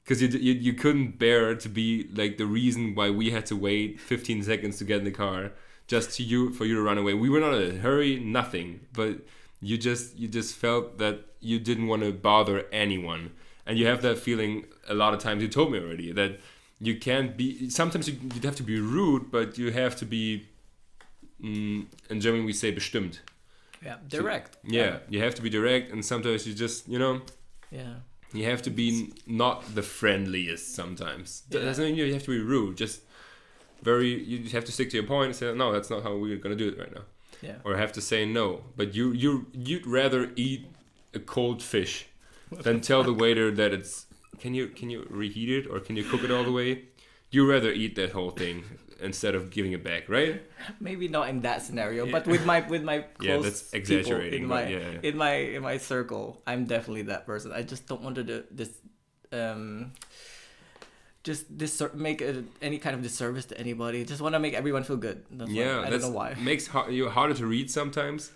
Because you, you, you couldn't bear to be like the reason why we had to wait 15 seconds to get in the car just to you for you to run away. We were not in a hurry, nothing, but you just you just felt that you didn't want to bother anyone, and you have that feeling a lot of times. You told me already that you can't be. Sometimes you you have to be rude, but you have to be. Mm, in German, we say bestimmt. yeah direct Yeah, you have to be direct, and sometimes you just you know yeah you have to be not the friendliest sometimes. Yeah. doesn't mean you have to be rude. Just very, you have to stick to your point and say, no, that's not how we're gonna do it right now. yeah Or have to say no. But you, you, you'd rather eat a cold fish than tell the waiter that it's. Can you can you reheat it or can you cook it all the way? You rather eat that whole thing instead of giving it back, right? maybe not in that scenario Yeah. but with my with my close Yeah, that's people exaggerating, in my yeah, yeah. in my in my circle i'm definitely that person i just don't want to do this um just dis- make a, any kind of disservice to anybody just want to make everyone feel good that's why- yeah, i don't know why makes har- you harder to read sometimes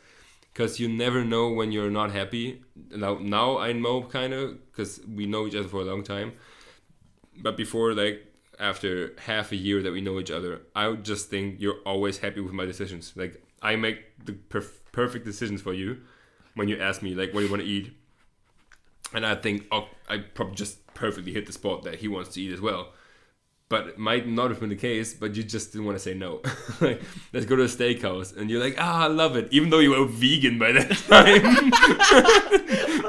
because you never know when you're not happy. Now, now I know kind of because we know each other for a long time. But before, like after half a year that we know each other, I would just think you're always happy with my decisions. Like I make the perf- perfect decisions for you when you ask me like what do you want to eat, and I think oh I probably just perfectly hit the spot that he wants to eat as well but it might not have been the case, but you just didn't want to say no. like, let's go to a steakhouse, and you're like, ah, I love it, even though you were vegan by that time.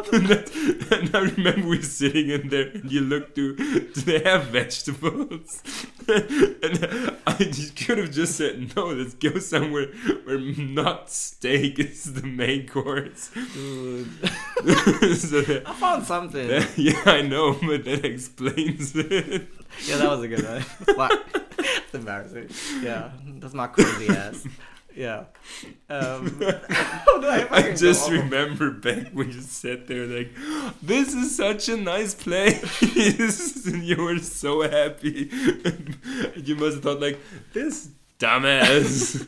and I remember we were sitting in there, and you looked to, do they have vegetables? and I just could have just said, no, let's go somewhere where not steak is the main course. So that, i found something yeah, I know, but that explains it. Yeah that was a good one. What? It's embarrassing. Yeah. That's my crazy ass. Yeah. Um I, I just remember back when you sat there like, this is such a nice place, and you were so happy. you must have thought like, this dumbass.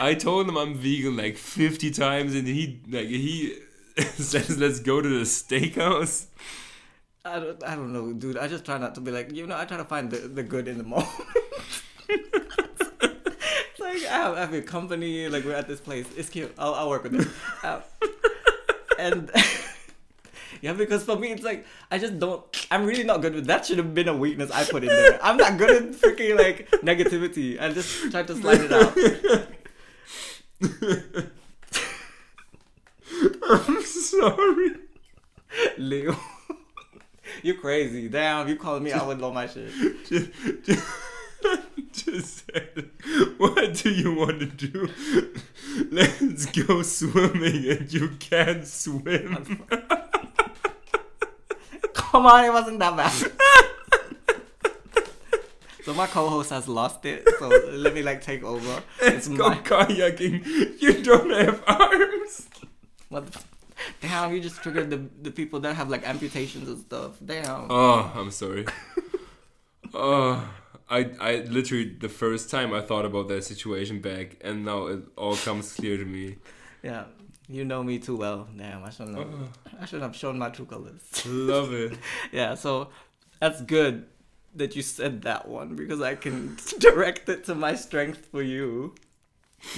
I told him I'm vegan like 50 times, and he like he says let's go to the steakhouse. I don't, I don't know, dude. I just try not to be like, you know, I try to find the, the good in the moment. it's like, I have, I have a company, like, we're at this place. It's cute. I'll, I'll work with it. Uh, and, yeah, because for me, it's like, I just don't, I'm really not good with that. Should have been a weakness I put in there. I'm not good at freaking, like, negativity. I just try to slide it out. I'm sorry. Leo. You crazy. Damn, you calling me out with all my shit. Just, just, just said, what do you want to do? Let's go swimming, and you can't swim. Come on, it wasn't that bad. So my co-host has lost it. So let me like take over. Let's It's go my- kayaking. You don't have arms. What the, damn, you just triggered the the people that have like amputations and stuff. Damn. Oh, I'm sorry. oh, I I literally the first time I thought about that situation back, and now it all comes clear to me. Yeah, you know me too well. Damn, I shouldn't have, uh. I shouldn't have shown my true colors. Love it. yeah, so that's good that you said that one because I can direct it to my strength for you.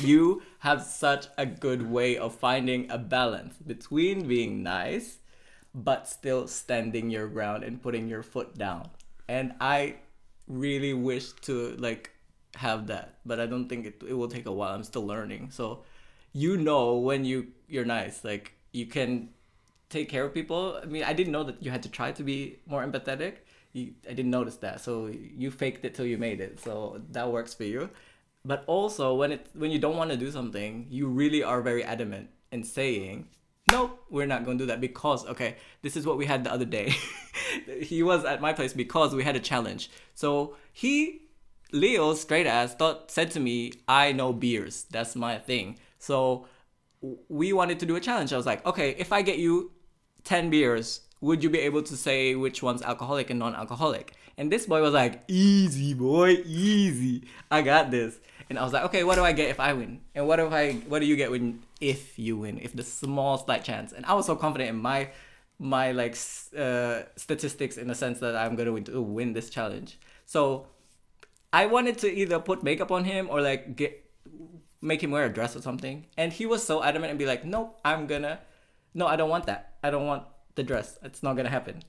You have such a good way of finding a balance between being nice but still standing your ground and putting your foot down. And I really wish to like have that, but I don't think it, it will take a while. I'm still learning. So you know when you you're nice, like you can take care of people. I mean, I didn't know that you had to try to be more empathetic. You, I didn't notice that. So you faked it till you made it. So that works for you. But also when it when you don't want to do something, you really are very adamant in saying, "Nope, we're not going to do that because okay, this is what we had the other day." he was at my place because we had a challenge. So he Leo straight ass thought said to me, "I know beers. That's my thing." So we wanted to do a challenge. I was like, "Okay, if I get you 10 beers, would you be able to say which one's alcoholic and non-alcoholic?" And this boy was like, "Easy, boy, easy. I got this." And I was like, "Okay, what do I get if I win? And what if I what do you get when if you win? If the small slight chance?" And I was so confident in my my like uh, statistics in the sense that I'm gonna win, to win this challenge. So I wanted to either put makeup on him or like get make him wear a dress or something. And he was so adamant and be like, "Nope, I'm gonna No, I don't want that. I don't want the dress. It's not to happen."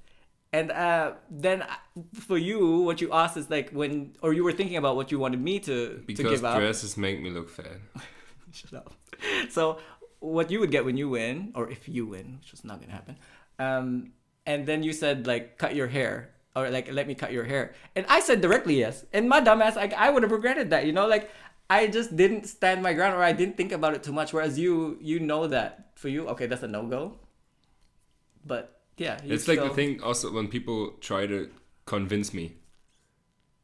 And uh, then uh, for you, what you asked is like when, or you were thinking about what you wanted me to to Because give up. dresses make me look fat. Shut up. So what you would get when you win, or if you win, which is not gonna happen, um, and then you said like cut your hair, or like let me cut your hair, and I said directly yes, and my dumbass like I would have regretted that, you know, like I just didn't stand my ground, or I didn't think about it too much. Whereas you, you know that for you, okay, that's a no go. But yeah, It's like the thing also when people try to convince me.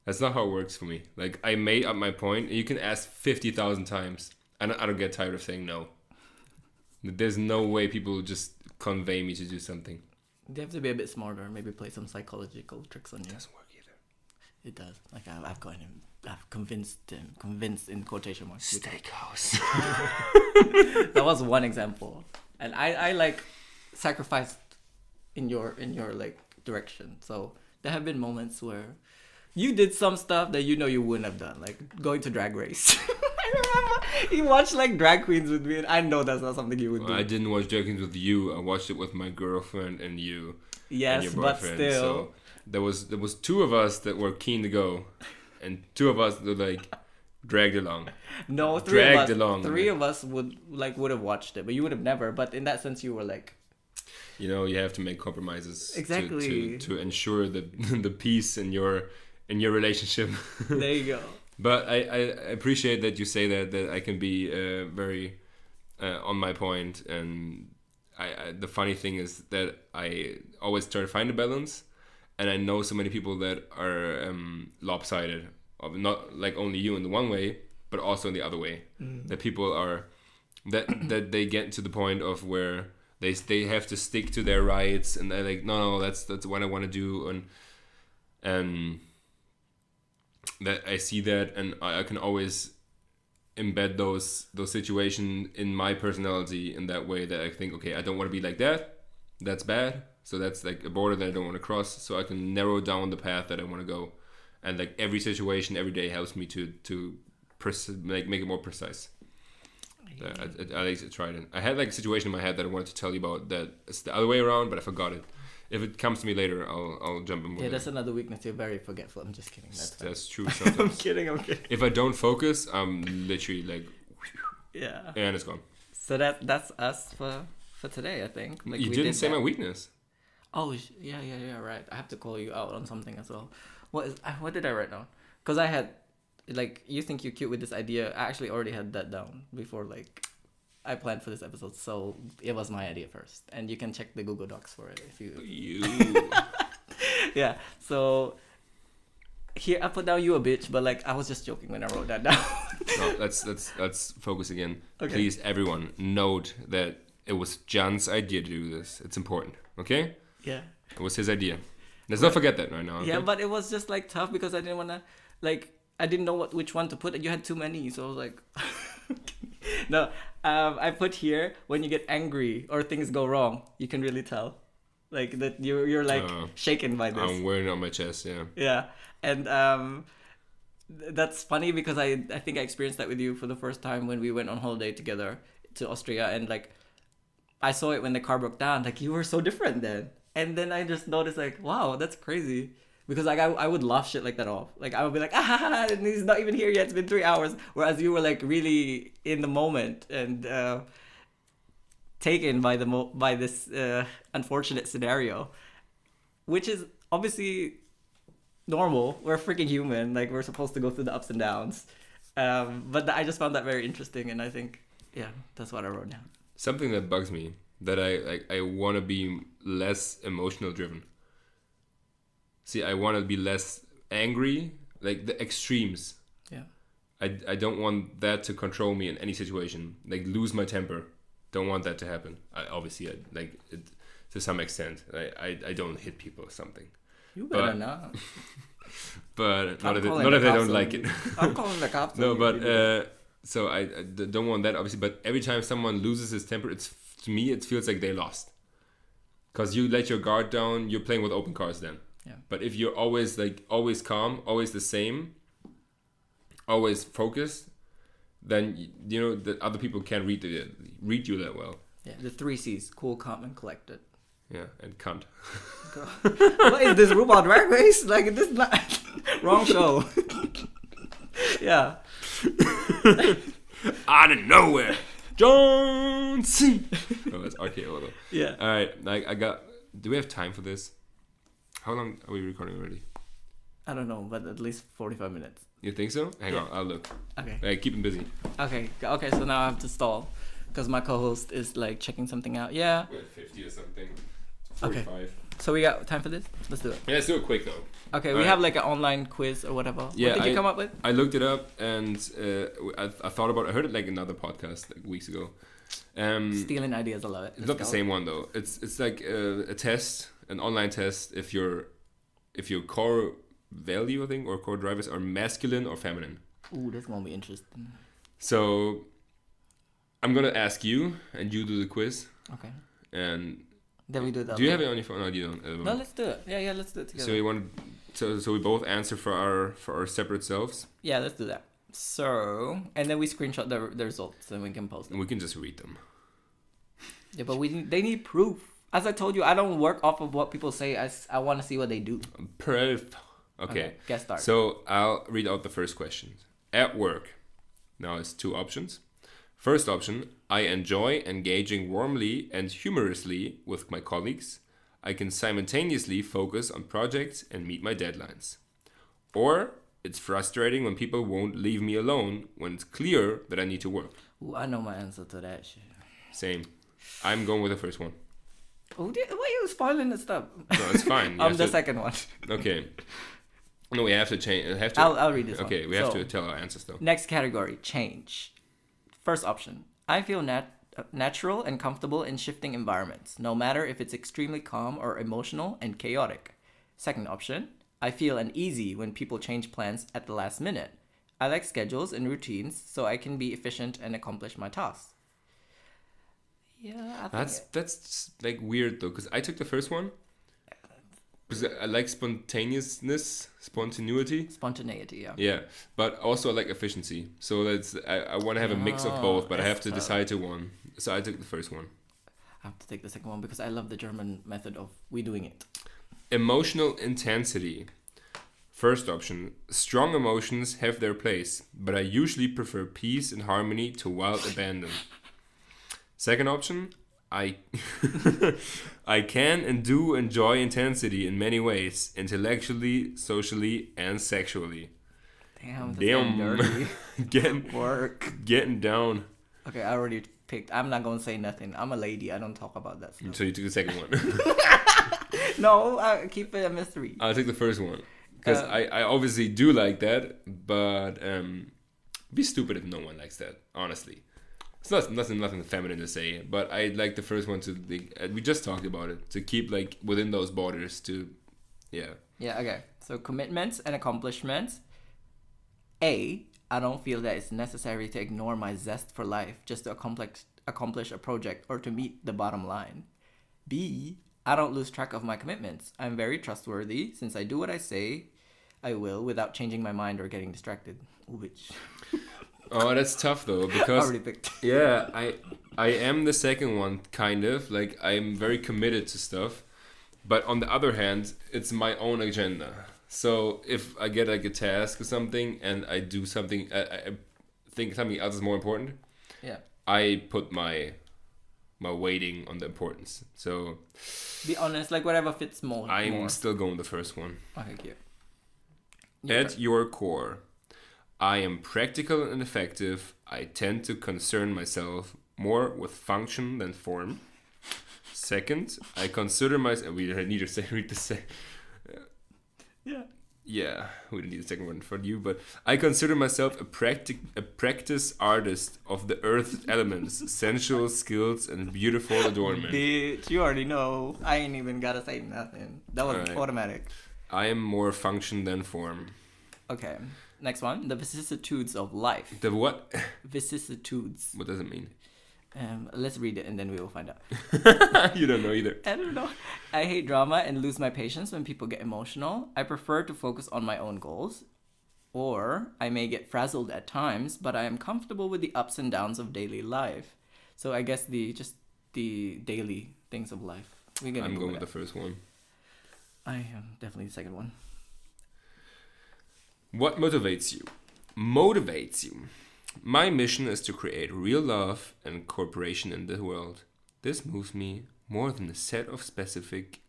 That's not how it works for me. Like I made up my point. You can ask fifty thousand times, and I don't get tired of saying no. There's no way people just convey me to do something. They have to be a bit smarter, maybe play some psychological tricks on you. It doesn't work either. It does. Like I've, I've gotten him, I've convinced him, convinced in quotation marks. Steakhouse. that was one example and i i like sacrificed in your in your like direction so there have been moments where you did some stuff that you know you wouldn't have done like going to drag race i remember you watched like drag queens with me and i know that's not something you would do I didn't watch drag queens with you. I watched it with my girlfriend and you yes and your but still So there was there was two of us that were keen to go, and two of us that like dragged along. no three of dragged us along, three man. of us would like would have watched it but you would have never but in that sense you were like You know, you have to make compromises to- Exactly. to, to, ensure the the peace in your in your relationship. there you go But I, I appreciate that you say that that I can be uh, very uh, on my point, and I, I the funny thing is that I always try to find a balance, and I know so many people that are um, lopsided, of not like only you in the one way, but also in the other way. That people are that that they get to the point of where they they have to stick to their rights, and they're like, no, no, that's that's what I want to do, and and that I see that and I, I can always embed those those situations in my personality in that way that I think okay I don't want to be like that that's bad. So that's like a border that I don't want to cross. So I can narrow down the path that I want to go. And like every situation every day helps me to to pres- like make it more precise Uh, I, I, I like to try it I had like a situation in my head that I wanted to tell you about that it's the other way around but I forgot it if it comes to me later I'll I'll jump in with yeah it. that's another weakness you're very forgetful i'm just kidding that's, that's true i'm kidding i'm kidding if I don't focus, I'm literally like, yeah and it's gone. So that that's us for for today, I think. Like, you we didn't did say that. my weakness. Oh sh- yeah, yeah, yeah. Right. I have to call you out on something as well. What is? What did I write down? Because I had, like, you think you're cute with this idea. I actually already had that down before, like, I planned for this episode. So it was my idea first, and you can check the Google Docs for it if you. You. yeah. So here I put down you a bitch, but like I was just joking when I wrote that down. No, let's let's let's focus again. Okay. Please, everyone, note that it was John's idea to do this. It's important. Okay, yeah. it was his idea. Let's not forget that right now. Okay? Yeah, but it was just like tough because I didn't wanna like I didn't know what which one to put. And you had too many, so I was like, no. Um, I put here when you get angry or things go wrong, you can really tell, like that you're you're like Uh, shaken by this. I'm wearing it on my chest. Yeah. yeah, and um, th- that's funny because I I think I experienced that with you for the first time when we went on holiday together to Austria, and like I saw it when the car broke down. Like you were so different then, and then I just noticed like, wow, that's crazy. Because like I, I would laugh shit like that off. Like I would be like, ah, and he's not even here yet. It's been three hours. Whereas you were like really in the moment and uh, taken by the mo- by this uh, unfortunate scenario, which is obviously normal. We're freaking human. Like we're supposed to go through the ups and downs. Um, but I just found that very interesting, and I think yeah, that's what I wrote down. Something that bugs me that I like. I want to be less emotional driven. See, I want to be less angry, like the extremes. Yeah. I, I don't want that to control me in any situation. Like lose my temper. Don't want that to happen. I, obviously, I, like it, to some extent, I, I, I don't hit people or something. You better But- not. But not if it, not if they don't like it. I'm calling the cops. no, but if you do that. uh, so I don't want that obviously. But every time someone loses his temper, it's to me it feels like they lost. Cause you let your guard down, you're playing with open cards then. Yeah. But if you're always like always calm, always the same, always focused, then you know that other people can't read the, read you that well. yeah, the three C's: cool, calm, and collected. Yeah, and cunt. what is this RuPaul Drag Race? Like this not wrong show. yeah. Out of nowhere, John C. oh, that's RKO though. Yeah. All right, like I got. Do we have time for this? How long are we recording already? I don't know, but at least forty-five minutes. You think so? Hang Yeah. on, I'll look. Okay. Hey, keep him busy. Okay. Okay. So now I have to stall because my co-host is like checking something out. Yeah. We're at 50 or something. 45. Okay. 45. So we got time for this. Let's do it. Yeah, let's do it quick though. Okay. we Alright. have like an online quiz or whatever. Yeah, What did you come up with? I looked it up and uh, I, I thought about. I heard it like another podcast like weeks ago. Um, Stealing ideas. I love it. it's not the same one though. It's it's like a, a test, an online test. If your if your core value, I think, or core drivers are masculine or feminine. Ooh, this gonna be interesting. So I'm gonna ask you, and you do the quiz. Okay. And Then we do that. do you have it on your phone? No, you don't. Uh, No, let's do it. Yeah, yeah, let's do it together. so we want so so we both answer for our for our separate selves, Yeah, let's do that. So, and then we screenshot the, the results and we can post them. and we can just read them. Yeah, but we they need proof. As I told you, I don't work off of what people say. I, I want to see what they do. Perf. Okay. get started. So I'll read out the first question. At work. Now it's two options. First option I enjoy engaging warmly and humorously with my colleagues. I can simultaneously focus on projects and meet my deadlines. Or it's frustrating when people won't leave me alone when it's clear that I need to work. Ooh, I know my answer to that shit. Same. I'm going with the first one. Oh, di- why are you spoiling the stuff? No, it's fine. You I'm the to- second one. Okay. No, we have to change. Have to. I'll, I'll read this okay, one. we have So, to tell our answers though. Next category, change. First option. I feel nat- uh, natural and comfortable in shifting environments, no matter if it's extremely calm or emotional and chaotic. Second option. I feel uneasy when people change plans at the last minute. I like schedules and routines so I can be efficient and accomplish my tasks. Yeah, I think That's that's like weird though, because I took the first one. Because I like spontaneousness, spontaneity. spontaneity, yeah. Yeah, but also I like efficiency. So that's I, I want to have a mix of ah, both, but I have to decide to one. So I took the first one. I have to take the second one because I love the German method of we doing it. Emotional intensity. First option: strong emotions have their place, but I usually prefer peace and harmony to wild abandon. Second option: I I can and do enjoy intensity in many ways, intellectually, socially, and sexually. Damn, that's Damn. Dirty. Getting Work. getting down. Okay, I already picked. I'm not gonna say nothing. I'm a lady. I don't talk about that stuff. So you took the second one. no, I keep it a mystery. I'll take the first one. because Uh, I, I obviously do like that, but um, be stupid if no one likes that. Honestly, it's not nothing nothing feminine to say, but I'd like the first one to like, uh, we just talked about it to keep like within those borders to, yeah. Yeah, okay. So commitments and accomplishments. A, I don't feel that it's necessary to ignore my zest for life just to accomplish accomplish a project or to meet the bottom line. B, I don't lose track of my commitments. I'm very trustworthy since I do what I say I will without changing my mind or getting distracted. Which Oh, that's tough though I because already picked. yeah, I I am the second one kind of like I'm very committed to stuff, but on the other hand, it's my own agenda. So if I get like a task or something and I do something, I, I think something else is more important. Yeah. I put my my weighting on the importance. So Be honest, like whatever fits more. I'm more. still going the first one. Okay, cute. At your core, I am practical and effective. I tend to concern myself more with function than form. Second, I consider myself. We need to say read the say. Yeah. Yeah, we don't need a second one for you, but I consider myself a practic a practice artist of the earth elements, sensual skills, and beautiful adornment. Bitch, you already know. I ain't even gotta say nothing. That was Alright. automatic. I am more function than form. Okay. Next one. The vicissitudes of life. The what? Vicissitudes. What does it mean? Um, let's read it and then we will find out. you don't know either. I don't know. I hate drama and lose my patience when people get emotional. I prefer to focus on my own goals. Or I may get frazzled at times, but I am comfortable with the ups and downs of daily life. So I guess the just the daily things of life. We're gonna I'm go going with with the first one. I am definitely the second one. What motivates you? Motivates you. My mission is to create real love and cooperation in the world. This moves me more than a set of specific,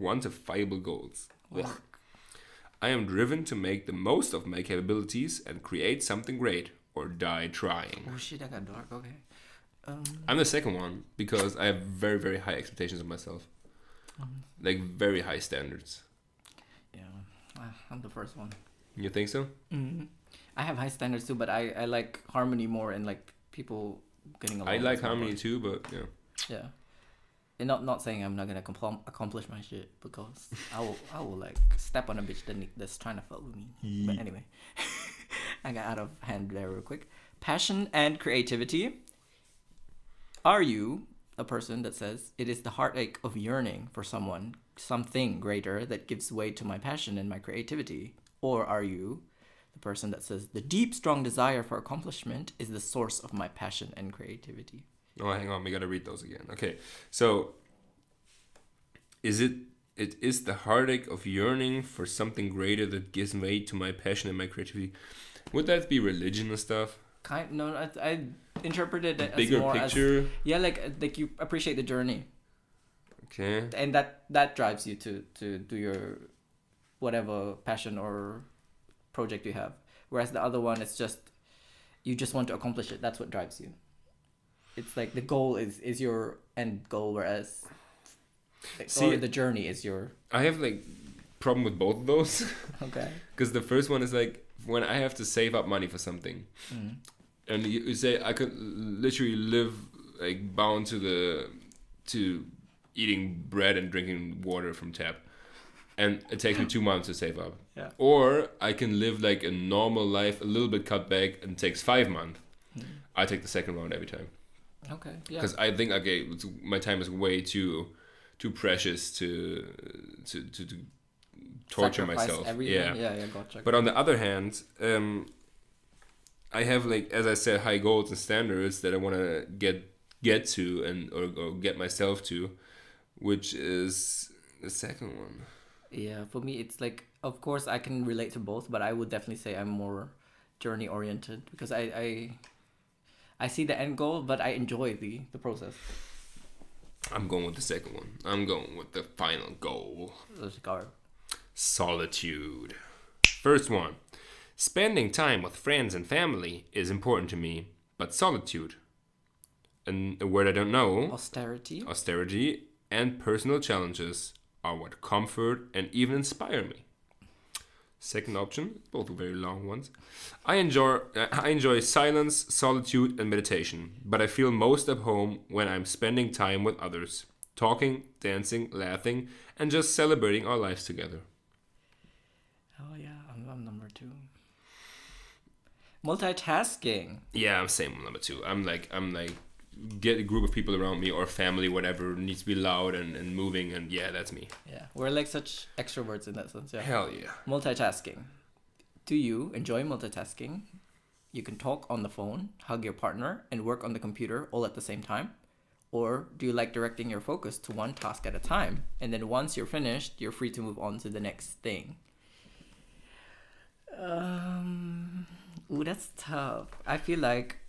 quantifiable goals. I am driven to make the most of my capabilities and create something great or die trying. Oh shit, that got dark. Okay. Um, I'm the second one because I have very, very high expectations of myself. Like, very high standards. Yeah, Ah, I'm the first one. You think so? hmm I have high standards too, but I, I like harmony more and like people getting along. I like That's more harmony too, but yeah. Yeah. And not not saying I'm not gonna compl- accomplish my shit because I will I will like step on a bitch that that's trying to fuck with me. But anyway, I got out of hand there real quick. Passion and creativity. Are you a person that says it is the heartache of yearning for someone, something greater that gives way to my passion and my creativity, or are you the person that says the deep, strong desire for accomplishment is the source of my passion and creativity? Oh, hang on, we gotta read those again. Okay, so is it it is the heartache of yearning for something greater that gives way to my passion and my creativity? Would that be religion and stuff? kind no I, I interpreted it as Bigger more picture. as yeah like uh, like you appreciate the journey Okay. and that that drives you to to do your whatever passion or project you have. Whereas the other one is just you just want to accomplish it. That's what drives you. It's like the goal is is your end goal whereas See- the journey is your I have like problem with both of those. Okay. Because the first one is like when I have to save up money for something, mm. and you, you say I could literally live like bound to the to eating bread and drinking water from tap, and it takes me two months to save up. Yeah. Or I can live like a normal life, a little bit cut back, and it takes five months. I take the second round every time okay yeah because I think okay, it's, my time is way too too precious to to to, to torture Sacrifice myself. everything. Yeah. yeah yeah gotcha But on the other hand, um, I have like as I said, high goals and standards that I want to get get to and or, or get myself to, which is the second one. Yeah, for me, it's like, of course, I can relate to both, but I would definitely say I'm more journey oriented because I, I, I see the end goal, but I enjoy the the process. I'm going with the second one. I'm going with the final goal. Let's go. Solitude. First one. Spending time with friends and family is important to me, but solitude, and a word I don't know, Austerity. austerity, and personal challenges are what comfort and even inspire me. Second option, both very long ones. I enjoy uh, I enjoy silence, solitude, and meditation, but I feel most at home when I'm spending time with others, talking, dancing, laughing, and just celebrating our lives together. Oh yeah, I'm, I'm number two. Multitasking. Yeah, I'm same number two. I'm like I'm like get a group of people around me or family, whatever needs to be loud and, and moving, and yeah, that's me. Yeah, we're like such extroverts in that sense. Yeah. Hell yeah. Multitasking. Do you enjoy multitasking? You can talk on the phone, hug your partner, and work on the computer all at the same time. Or do you like directing your focus to one task at a time? And then once you're finished, you're free to move on to the next thing. Um, ooh, that's tough. I feel like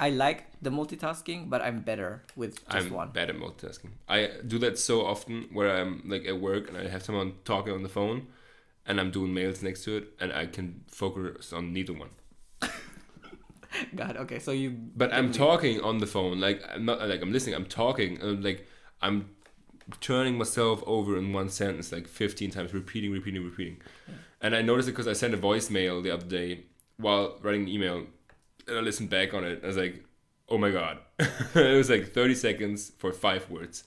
I like the multitasking, but I'm better with just I'm one. bad at multitasking. I do that so often where I'm like at work and I have someone talking on the phone and I'm doing mails next to it and I can focus on neither one. God, okay, so you. But I'm talking on the phone, like I'm not like I'm listening. I'm talking, and like I'm turning myself over in one sentence like 15 times, repeating, repeating, repeating. And I noticed it because I sent a voicemail the other day while writing an email, and I listened back on it. I was like, oh my god, it was like 30 seconds for five words.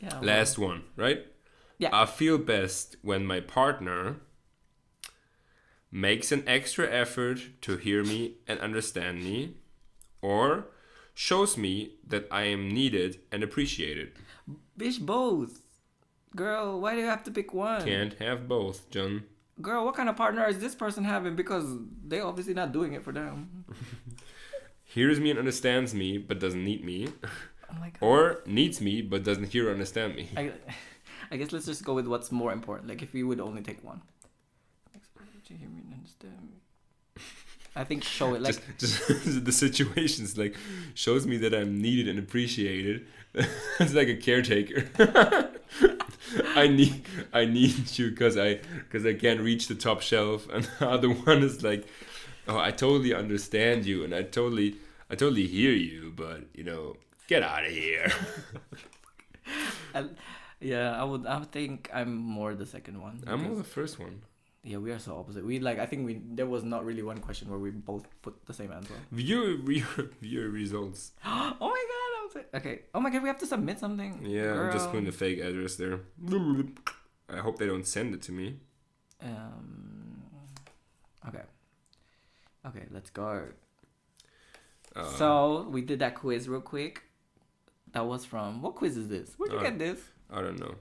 Yeah. well, Last one, right? Yeah. I feel best when my partner makes an extra effort to hear me and understand me, or shows me that I am needed and appreciated. Bitch, both. Girl, why do you have to pick one? Can't have both, John. Girl, what kind of partner is this person having? Because they obviously not doing it for them. Hears me and understands me, but doesn't need me, Oh my god. or needs me but doesn't hear or understand me. I, I guess let's just go with what's more important. Like if you would only take one. Did you hear me and understand me? I think show it like just, just the situations like shows me that I'm needed and appreciated. it's like a caretaker. I need I need you because I because I can't reach the top shelf, and the other one is like, oh, I totally understand you, and I totally I totally hear you, but you know, get out of here. Yeah, I would I would think I'm more the second one. I'm because- the first one. Yeah, we are so opposite. We like I think we there was not really one question where we both put the same answer. Viewer viewer viewer results. oh my god, I was okay. Oh my god, we have to submit something. Yeah, I'm just putting the fake address there. I hope they don't send it to me. Um. Okay. Okay, let's go. Uh, so we did that quiz real quick. That was from what quiz is this? Where'd you Uh, get this? I don't know.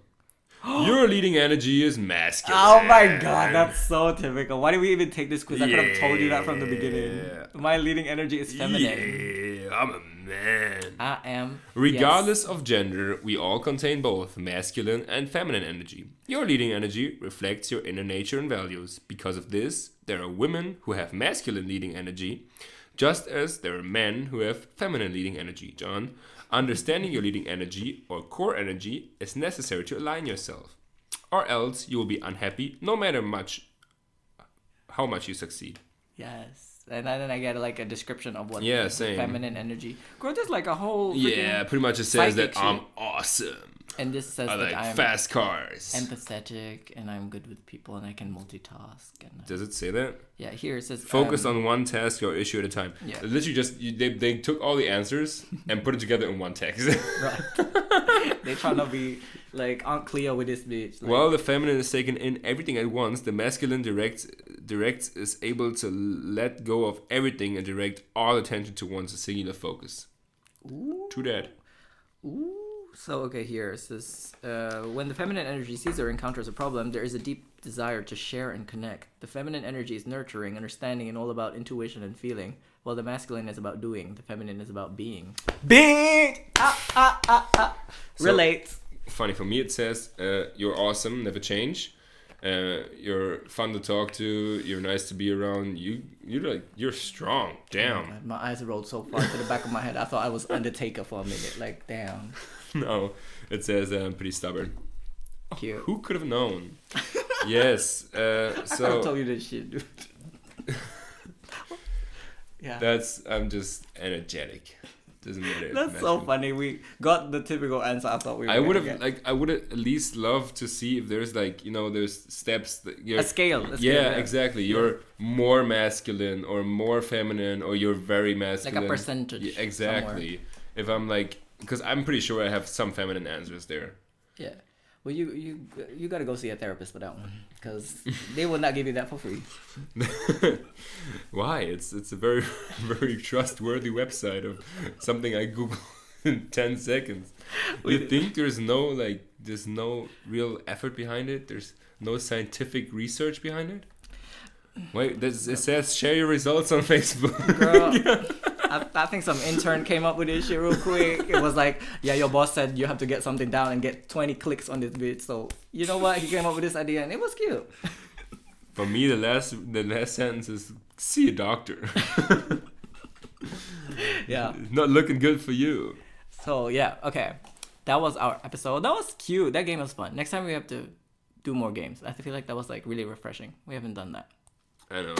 Your leading energy is masculine. Oh my god, that's so typical. Why did we even take this quiz? I could have told you that from the beginning. My leading energy is feminine. Yeah, I'm a man. I am. Regardless of gender, we all contain both masculine and feminine energy. Your leading energy reflects your inner nature and values. Because of this, there are women who have masculine leading energy, just as there are men who have feminine leading energy. John, understanding your leading energy or core energy is necessary to align yourself, or else you will be unhappy no matter much how much you succeed. Yes. And then I get like a description of what Yeah, same. feminine energy. Girl, there's like a whole Yeah, pretty much it says that psychic I'm awesome. And this says I that like I'm fast cars. empathetic and I'm good with people and I can multitask and Does it say that? yeah, here it says Focus um, on one task or issue at a time. Yeah. Literally, just you, they, they took all the answers and put it together in one text. Right. they trying to be like Aunt Cleo with this bitch. Like, While the feminine is taking in everything at once, the masculine directs directs is able to let go of everything and direct all attention to one singular focus. ooh, True that. ooh. So okay, here it says uh, when the feminine energy sees or encounters a problem, there is a deep desire to share and connect. The feminine energy is nurturing, understanding, and all about intuition and feeling, while the masculine is about doing. The feminine is about being. Being. Ah ah ah ah. So- Relate. Funny for me, it says uh, you're awesome, never change. Uh, you're fun to talk to. You're nice to be around. You you're like you're strong. Damn. God, my eyes rolled so far to the back of my head. I thought I was Undertaker for a minute. Like, damn. no, it says uh, I'm pretty stubborn. Cute. Who could have known? yes. Uh, I could so told you this shit, dude. yeah. that's I'm just energetic. doesn't matter. That's so funny. We got the typical answer I thought we were I would have like I would at least love to see if there's like you know there's steps that you're a scale. a scale, yeah, exactly. You're more masculine or more feminine or you're very masculine. Like a percentage. Yeah, exactly. If I'm like, because I'm pretty sure I have some feminine answers there. Yeah. Well, you you you gotta go see a therapist for that one because they will not give you that for free. Why? It's it's a very very trustworthy website of something I Google in ten seconds. You think there's no like there's no real effort behind it? There's no scientific research behind it? Wait, this, it says share your results on Facebook. Girl, I, I think some intern came up with this shit real quick. It was like, yeah, your boss said you have to get something down and get 20 clicks on this bitch. So you know what? He came up with this idea and it was cute. For me, the last the last sentence is see a doctor. Yeah. Not looking good for you. So yeah, okay. That was our episode. That was cute. That game was fun. Next time we have to do more games. I feel like that was like really refreshing. We haven't done that. I know.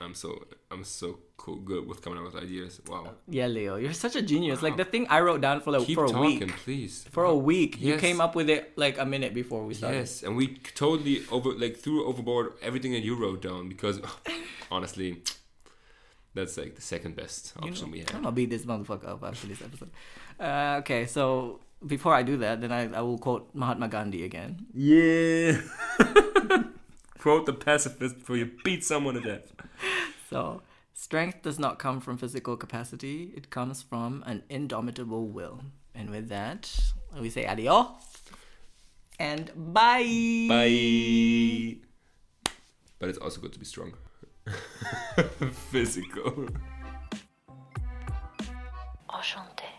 I'm so I'm so cool good with coming up with ideas. Wow. Yeah, Leo, you're such a genius. Like the thing I wrote down for like Keep for a talking, week. please. For a week, you came up with it like a minute before we started. Yes, and we totally over like threw overboard everything that you wrote down because honestly, that's like the second best You option know, we have. I'm gonna beat this motherfucker up after this episode. Uh, okay, so before I do that, then I, I will quote Mahatma Gandhi again. Yeah. Quote the pacifist before you beat someone to death. So, strength does not come from physical capacity, it comes from an indomitable will. And with that, we say adios and bye. Bye. But it's also good to be strong. Physical. Enchanté.